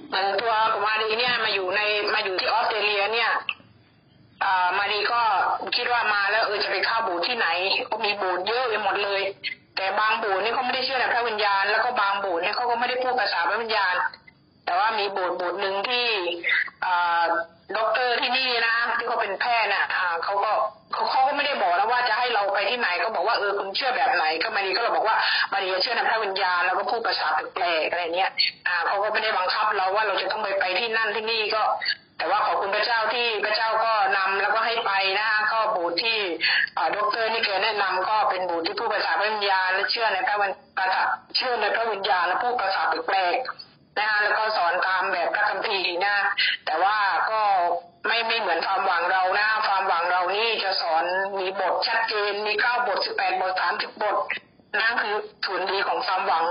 เหมือนตัวของมารีเนี่ยมาอยู่ในมาอยู่ที่ออสเตรเลียเนี่ยอ่ามารีก็ คิดว่ามาแล้วเออจะไปเข้าโบสถ์ที่ไหน ก็มีโบสถ์เยอะไปหมดเลย แต่บางโบสถ์นี่เขาไม่ได้เชื่อในพระวิญญาณ แล้วก็บางโบสถ์เนี่ยเขาก็ไม่ได้พูดภาษาพระวิญญาณ แต่ว่ามีโบสถ์โบสถ์หนึ่งที่อ่าด็อกเตอร์ที่นี่นะที่เขาเป็นแพทย์น่ะเขาก็เขาเขาก็ไม่ได้บอกนะว่าจะให้เราไปที่ไหนก็บอกว่าเออคุณเชื่อแบบไหนก็มารีก็เราบอกว่ามารีเชื่อในพระวิญญาณแล้วก็พูดภาษาแปลกๆอะไรเนี้ยอ่าเขาก็ไม่ได้บังคับเราว่าเราจะต้องไปไปที่นั่นที่นี่ก็ แต่ว่าขอบคุณพระเจ้าที่พระเจ้าก็นำแล้วก็ให้ไปนะ โบสถ์ที่ด็อกเตอร์นี่แกแนะนำก็เป็นโบสถ์ที่พูดภาษาพระวิญญาณและเชื่อในพระวิญญาณเชื่อในพระวิญญาณและพูดภาษาแปลกนะแล้วก็สอนตามแบบพระคัมภีร์นะแต่ว่าก็ไม่ไม่เหมือนความหวังเรานะความหวังเรานี่จะสอนมีบทชัดเจนมีเก้าบทสิบแปดบทสามสิบบทนั่นคือส่วนดีของความหวัง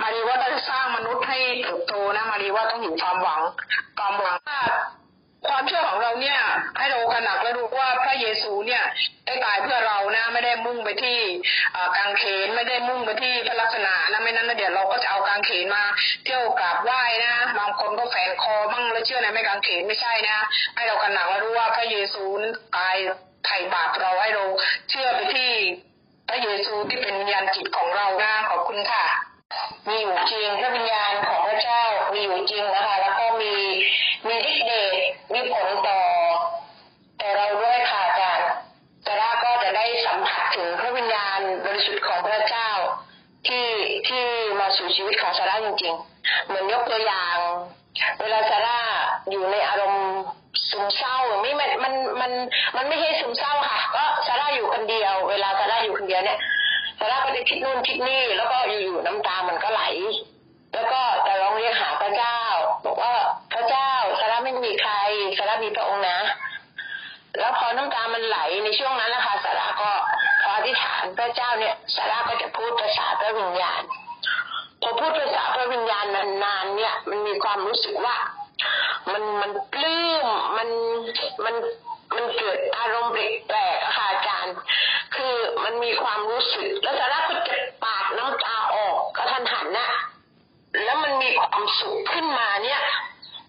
มารีว่าได้สร้างมนุษย์ให้เติบโตนะมารีว่าต้องอยู่ความหวังความหวังท่า ความเชื่อของเราเนี่ย ให้เรากระหนักและรู้ว่าพระเยซูเนี่ยได้ตายเพื่อเรานะไม่ได้มุ่งไปที่กางเขนไม่ได้มุ่งไปที่พระลักษณะนะไม่นั้นนะเดี๋ยวเราก็จะเอากางเขนมา เที่ยวกราบไหว้นะบางคนก็แฝงคอมั่งแล้วเชื่อในไม่กางเขนไม่ใช่นะ ให้เรากระหนักและรู้ว่าพระเยซูนั้นตายไถ่บาปเราให้เราเชื่อไปที่พระเยซูที่เป็นวิญญาณจิตของเรานะขอบคุณค่ะมีอยู่จริงพระวิ จริงๆ เหมือนยกตัวอย่าง เวลาซาร่าอยู่ในอารมณ์ซึมเศร้าไม่มันมันมันมันไม่ใช่ซึมเศร้าค่ะ ก็ซาร่าอยู่คนเดียว เวลาซาร่าอยู่คนเดียวเนี่ยซาร่าก็จะคิดนู่นคิดนี่ แล้วก็อยู่ๆน้ำตามันก็ไหล แล้วก็จะร้องเรียกหาพระเจ้า บอกว่าพระเจ้าซาร่าไม่มีใครซาร่ามีพระองค์นะ แล้วพอน้ำตามันไหลในช่วงนั้นนะคะสาราก็พออธิษฐานพระเจ้าเนี่ยสาราก็จะพูดภาษาพระวิญญาณ พอพูดภาษาพระวิญญาณนานๆ เนี่ย มันมีความรู้สึกว่า มันมันปลื้มมันมันมันเกิดอารมณ์แปลกๆค่ะอาจารย์ คือมันมีความรู้สึก แล้วสาราก็จะปาดน้ำตาออกกระทันหันน่ะแล้วมันมีความสุขขึ้นมาเนี่ย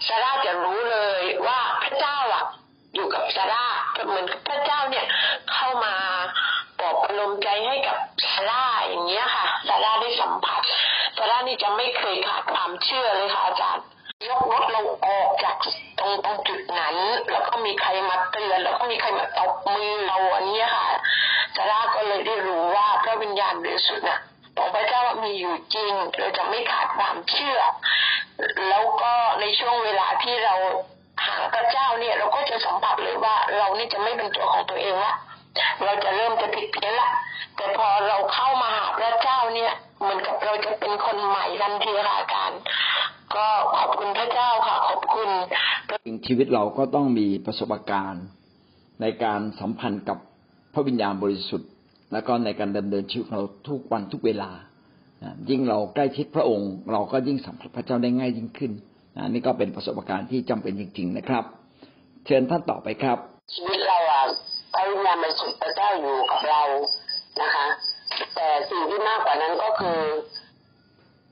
ซาร่าจะรู้เลยว่าพระเจ้าอะ อยู่กับซาร่าเหมือนพระเจ้าเนี่ย เข้ามาปลอบประโลมใจให้กับซาร่าอย่างเงี้ยค่ะซาร่าได้สัมผัส ซาร่านี่จะไม่เคยขาดความเชื่อเลยค่ะอาจารย์ยกรถเราออกจากตรงตรงจุดนั้น แล้วก็มีใครมาเตือนแล้วก็มีใครมาตบมือเราอันนี้ค่ะซาร่าก็เลยได้รู้ว่าพระวิญญาณบริสุทธิ์น่ะของพระเจ้ามีอยู่จริง เราจะไม่ขาดความเชื่อ แล้วก็ในช่วงเวลาที่เราห่างพระเจ้าเนี่ย เราก็จะสัมผัสเลยว่าเรานี่จะไม่เป็นตัวของตัวเองละ เราจะเริ่มจะผิดเพี้ยนละ แต่พอเราเข้ามาหาพระเจ้าเนี่ยเหมือนกับเราจะเป็นคนใหม่ทันทีค่ะอาจารย์ก็ขอบคุณพระเจ้าค่ะ ขอบคุณชีวิตเราก็ต้องมีประสบการณ์ในการสัมพันธ์กับพระวิญญาณบริสุทธิ์ แล้วก็ในการดำเนินชีวิตเราทุกวันทุกเวลา ยิ่งเราใกล้ชิดพระองค์ เราก็ยิ่งสัมผัสพระเจ้าได้ง่ายยิ่งขึ้นนี่ก็เป็นประสบการณ์ที่จำเป็นจริง ๆ นะครับ เชิญท่านต่อไปครับชีวิตเราอะ พระวิญญาณบริสุทธิ์พระเจ้าอยู่กับเรานะคะ แต่สิ่งที่มากกว่านั้นก็คือ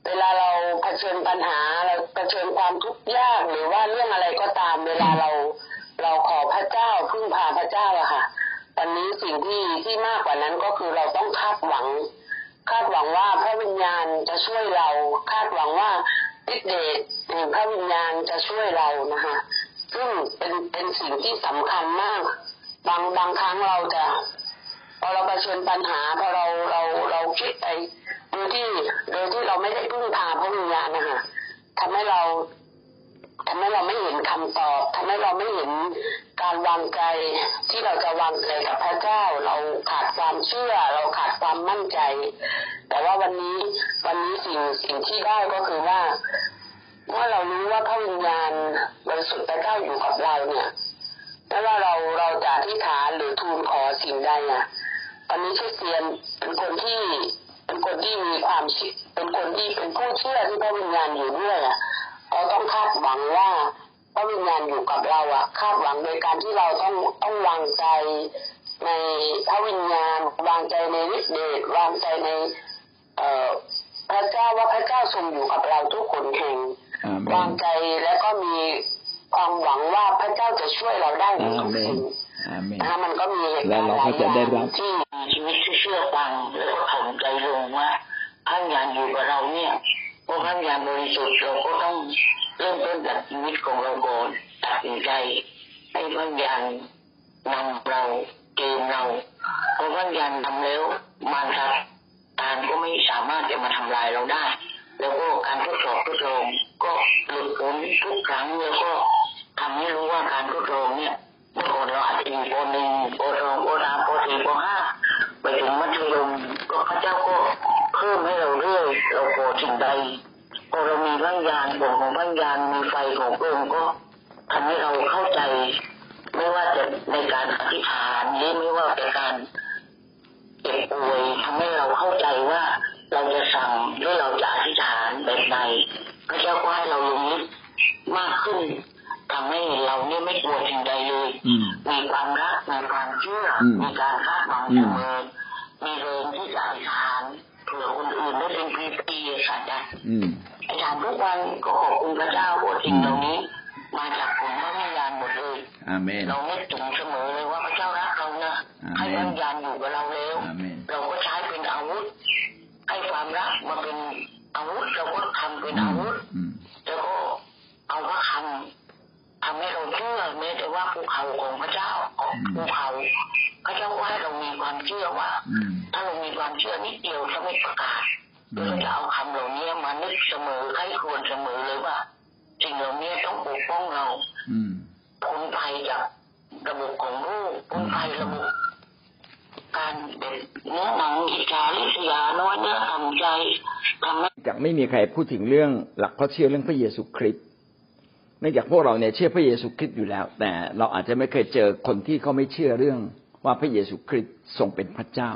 เวลาเราเผชิญปัญหาเราเผชิญความทุกข์ยากหรือว่าเรื่องอะไรก็ตามเวลาเราเราขอพระเจ้าพึ่งพาพระเจ้าอะค่ะวันนี้สิ่งที่ที่มากกว่านั้นก็คือเราต้องคาดหวัง คาดหวังว่าพระวิญญาณจะช่วยเรา คาดหวังว่าฤทธิเดชแห่งพระวิญญาณจะช่วยเรานะคะซึ่งเป็นเป็นสิ่งที่สำคัญมาก บางบางครั้งเราจะพอเราเผชิญปัญหาพอเราเราเราคิดไปโดยที่โดยที่เราไม่ได้พึ่งพาพระวิญญาณนะคะทำให้เราทำให้เราไม่เห็นคำตอบทำให้เราไม่เห็นการวางใจที่เราจะวางใจกับพระเจ้า เราขาดความเชื่อ เราขาดความมั่นใจ แต่ว่าวันนี้วันนี้สิ่งสิ่งที่ได้ก็คือว่าเมื่อเรารู้ว่าพระวิญญาณบริสุทธิ์พระเจ้าอยู่กับเราเนี่ย ไม่ว่าเราเราจะอธิษฐานหรือทูลขอสิ่งใดอะวันนี้คริสเตียนเป็นคนที่เป็นคนที่มีความเชื่อเป็นคนที่เป็นผู้เชื่อที่พระวิญญาณอยู่ด้วยอะเราต้องคาดหวังว่าพระวิญญาณอยู่กับเราอะคาดหวังโดยการที่เราต้องต้องวางใจในพระวิญญาณวางใจในฤทธิ์เดชวางใจในเอ่อพระเจ้าว่าพระเจ้าทรงอยู่กับเราทุกคนแห่งอาเมนวางใจแล้วก็มี ความหวังว่าพระเจ้าจะช่วยเราได้ในอาทุกเมนสิ่งอาเมนนะคะมันก็มีเหตุแล้กาวรณ์เราหลาก็ยอจะได้ย่างรับที่ชีวิตที่เชื่อฟังแล้วก็ถ่อมใจลงว่าพระวิญญาณอยู่กับเราเนี่ยเพราะพระวิญญาณบริสุทธิ์เราก็ต้องเริ่มต้นจากชีวิตของเราก่อนตัดสินใจให้พระวิญญาณนำเราเกมเราเพราะพระวิญญาณทำแล้วมารซาตานก็ไม่สามารถจะมาทำลายเราได้ พูดถึงเรื่องหลักข้อเชื่อเรื่องพระเยซูคริสต์เนื่องจากพวกเราเนี่ยเชื่อพระเยซูคริสต์อยู่แล้ว แต่เราอาจจะไม่เคยเจอคนที่เขาไม่เชื่อเรื่องว่าพระเยซูคริสต์ทรงเป็นพระเจ้า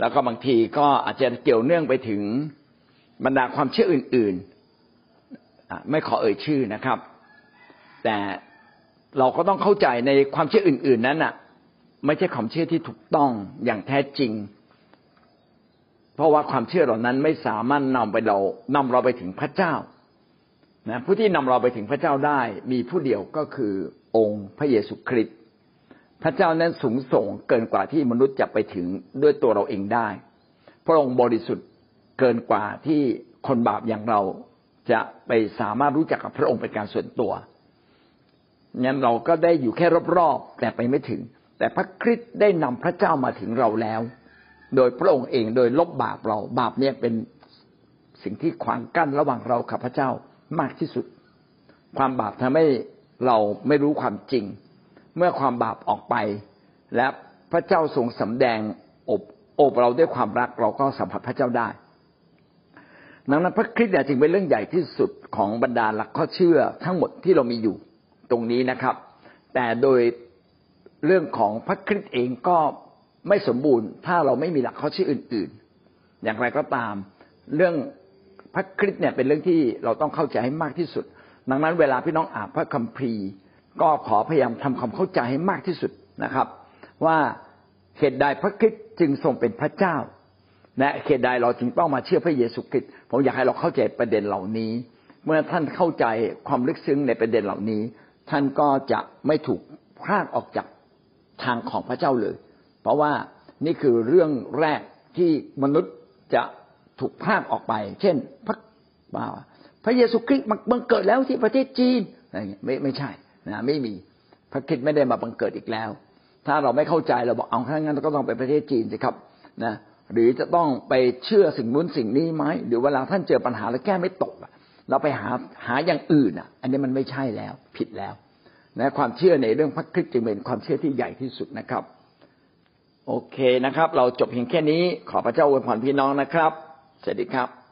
แล้วก็บางทีก็อาจจะเกี่ยวเนื่องไปถึงบรรดาความเชื่ออื่นๆไม่ขอเอ่ยชื่อนะครับ แต่เราก็ต้องเข้าใจในความเชื่ออื่น ๆ นั้นอะ ไม่ใช่ความเชื่อที่ถูกต้องอย่างแท้จริง เพราะว่าความเชื่อเหล่านั้นไม่สามารถนำไปเรานำเราไปถึงพระเจ้านะผู้ที่นำเราไปถึงพระเจ้าได้ มีผู้เดียวก็คือองค์พระเยซูคริสต์พระเจ้านั้นสูงส่งเกินกว่าที่มนุษย์จะไปถึงด้วยตัวเราเองได้ พระองค์บริสุทธิ์เกินกว่าที่คนบาปอย่างเราจะไปสามารถรู้จักกับพระองค์เป็นการส่วนตัวงั้นเราก็ได้อยู่แค่รอบๆแต่ไปไม่ถึง แต่พระคริสต์ได้นำพระเจ้ามาถึงเราแล้ว โดยพระองค์เองโดยลบบาปเรา บาปเนี่ยเป็นสิ่งที่ขวางกั้นระหว่างเรากับพระเจ้ามากที่สุด ความบาปทำให้เราไม่รู้ความจริง เมื่อความบาปออกไป และพระเจ้าทรงสำแดงอบโอบเราด้วยความรักเราก็สัมผัสพระเจ้าได้ดังนั้นพระคริสต์เนี่ยจึงเป็นเรื่องใหญ่ที่สุดของบรรดาหลักข้อเชื่อทั้งหมดที่เรามีอยู่ตรงนี้นะครับ แต่โดยเรื่องของพระคริสต์เองก็ ไม่สมบูรณ์ ถ้าเราไม่มีหลักข้อเชื่ออื่น ๆ อย่างไรก็ตาม เรื่องพระคริสต์เนี่ยเป็นเรื่องที่เราต้องเข้าใจให้มากที่สุด ดังนั้นเวลาพี่น้องอ่านพระคัมภีร์ ก็ขอพยายามทำความเข้าใจให้มากที่สุดนะครับ ว่าเหตุใดพระคริสต์จึงทรงเป็นพระเจ้าและเหตุใดเราจึงต้องมาเชื่อพระเยซูคริสต์ผมอยากให้เราเข้าใจประเด็นเหล่านี้ เมื่อท่านเข้าใจความลึกซึ้งในประเด็นเหล่านี้ ท่านก็จะไม่ถูกพรากออกจากทางของพระเจ้าเลย เพราะว่านี่คือเรื่องแรกที่มนุษย์จะถูกพรากออกไป เช่น พระว่าพระเยซูคริสต์มาบังเกิดแล้วที่ประเทศจีนอะไรเงี้ยไม่ไม่ใช่นะไม่มีพระคริสต์ไม่ได้มาบังเกิดอีกแล้ว ถ้าเราไม่เข้าใจเราบอกเอาถ้างั้นเราก็ต้องไปประเทศจีนสิครับนะหรือจะต้องไปเชื่อสิ่งนู้นสิ่งนี้ไหมหรือเวลาท่านเจอปัญหาแล้วแก้ไม่ตกเราไปหาหาอย่างอื่นอะ อันนี้มันไม่ใช่แล้วผิดแล้วนะความเชื่อในเรื่องพระคริสต์จึงเป็นความเชื่อที่ใหญ่ที่สุดนะครับ โอเคนะครับ เราจบเพียงแค่นี้ ขอพระเจ้าอวยพรพี่น้องนะครับ สวัสดีครับ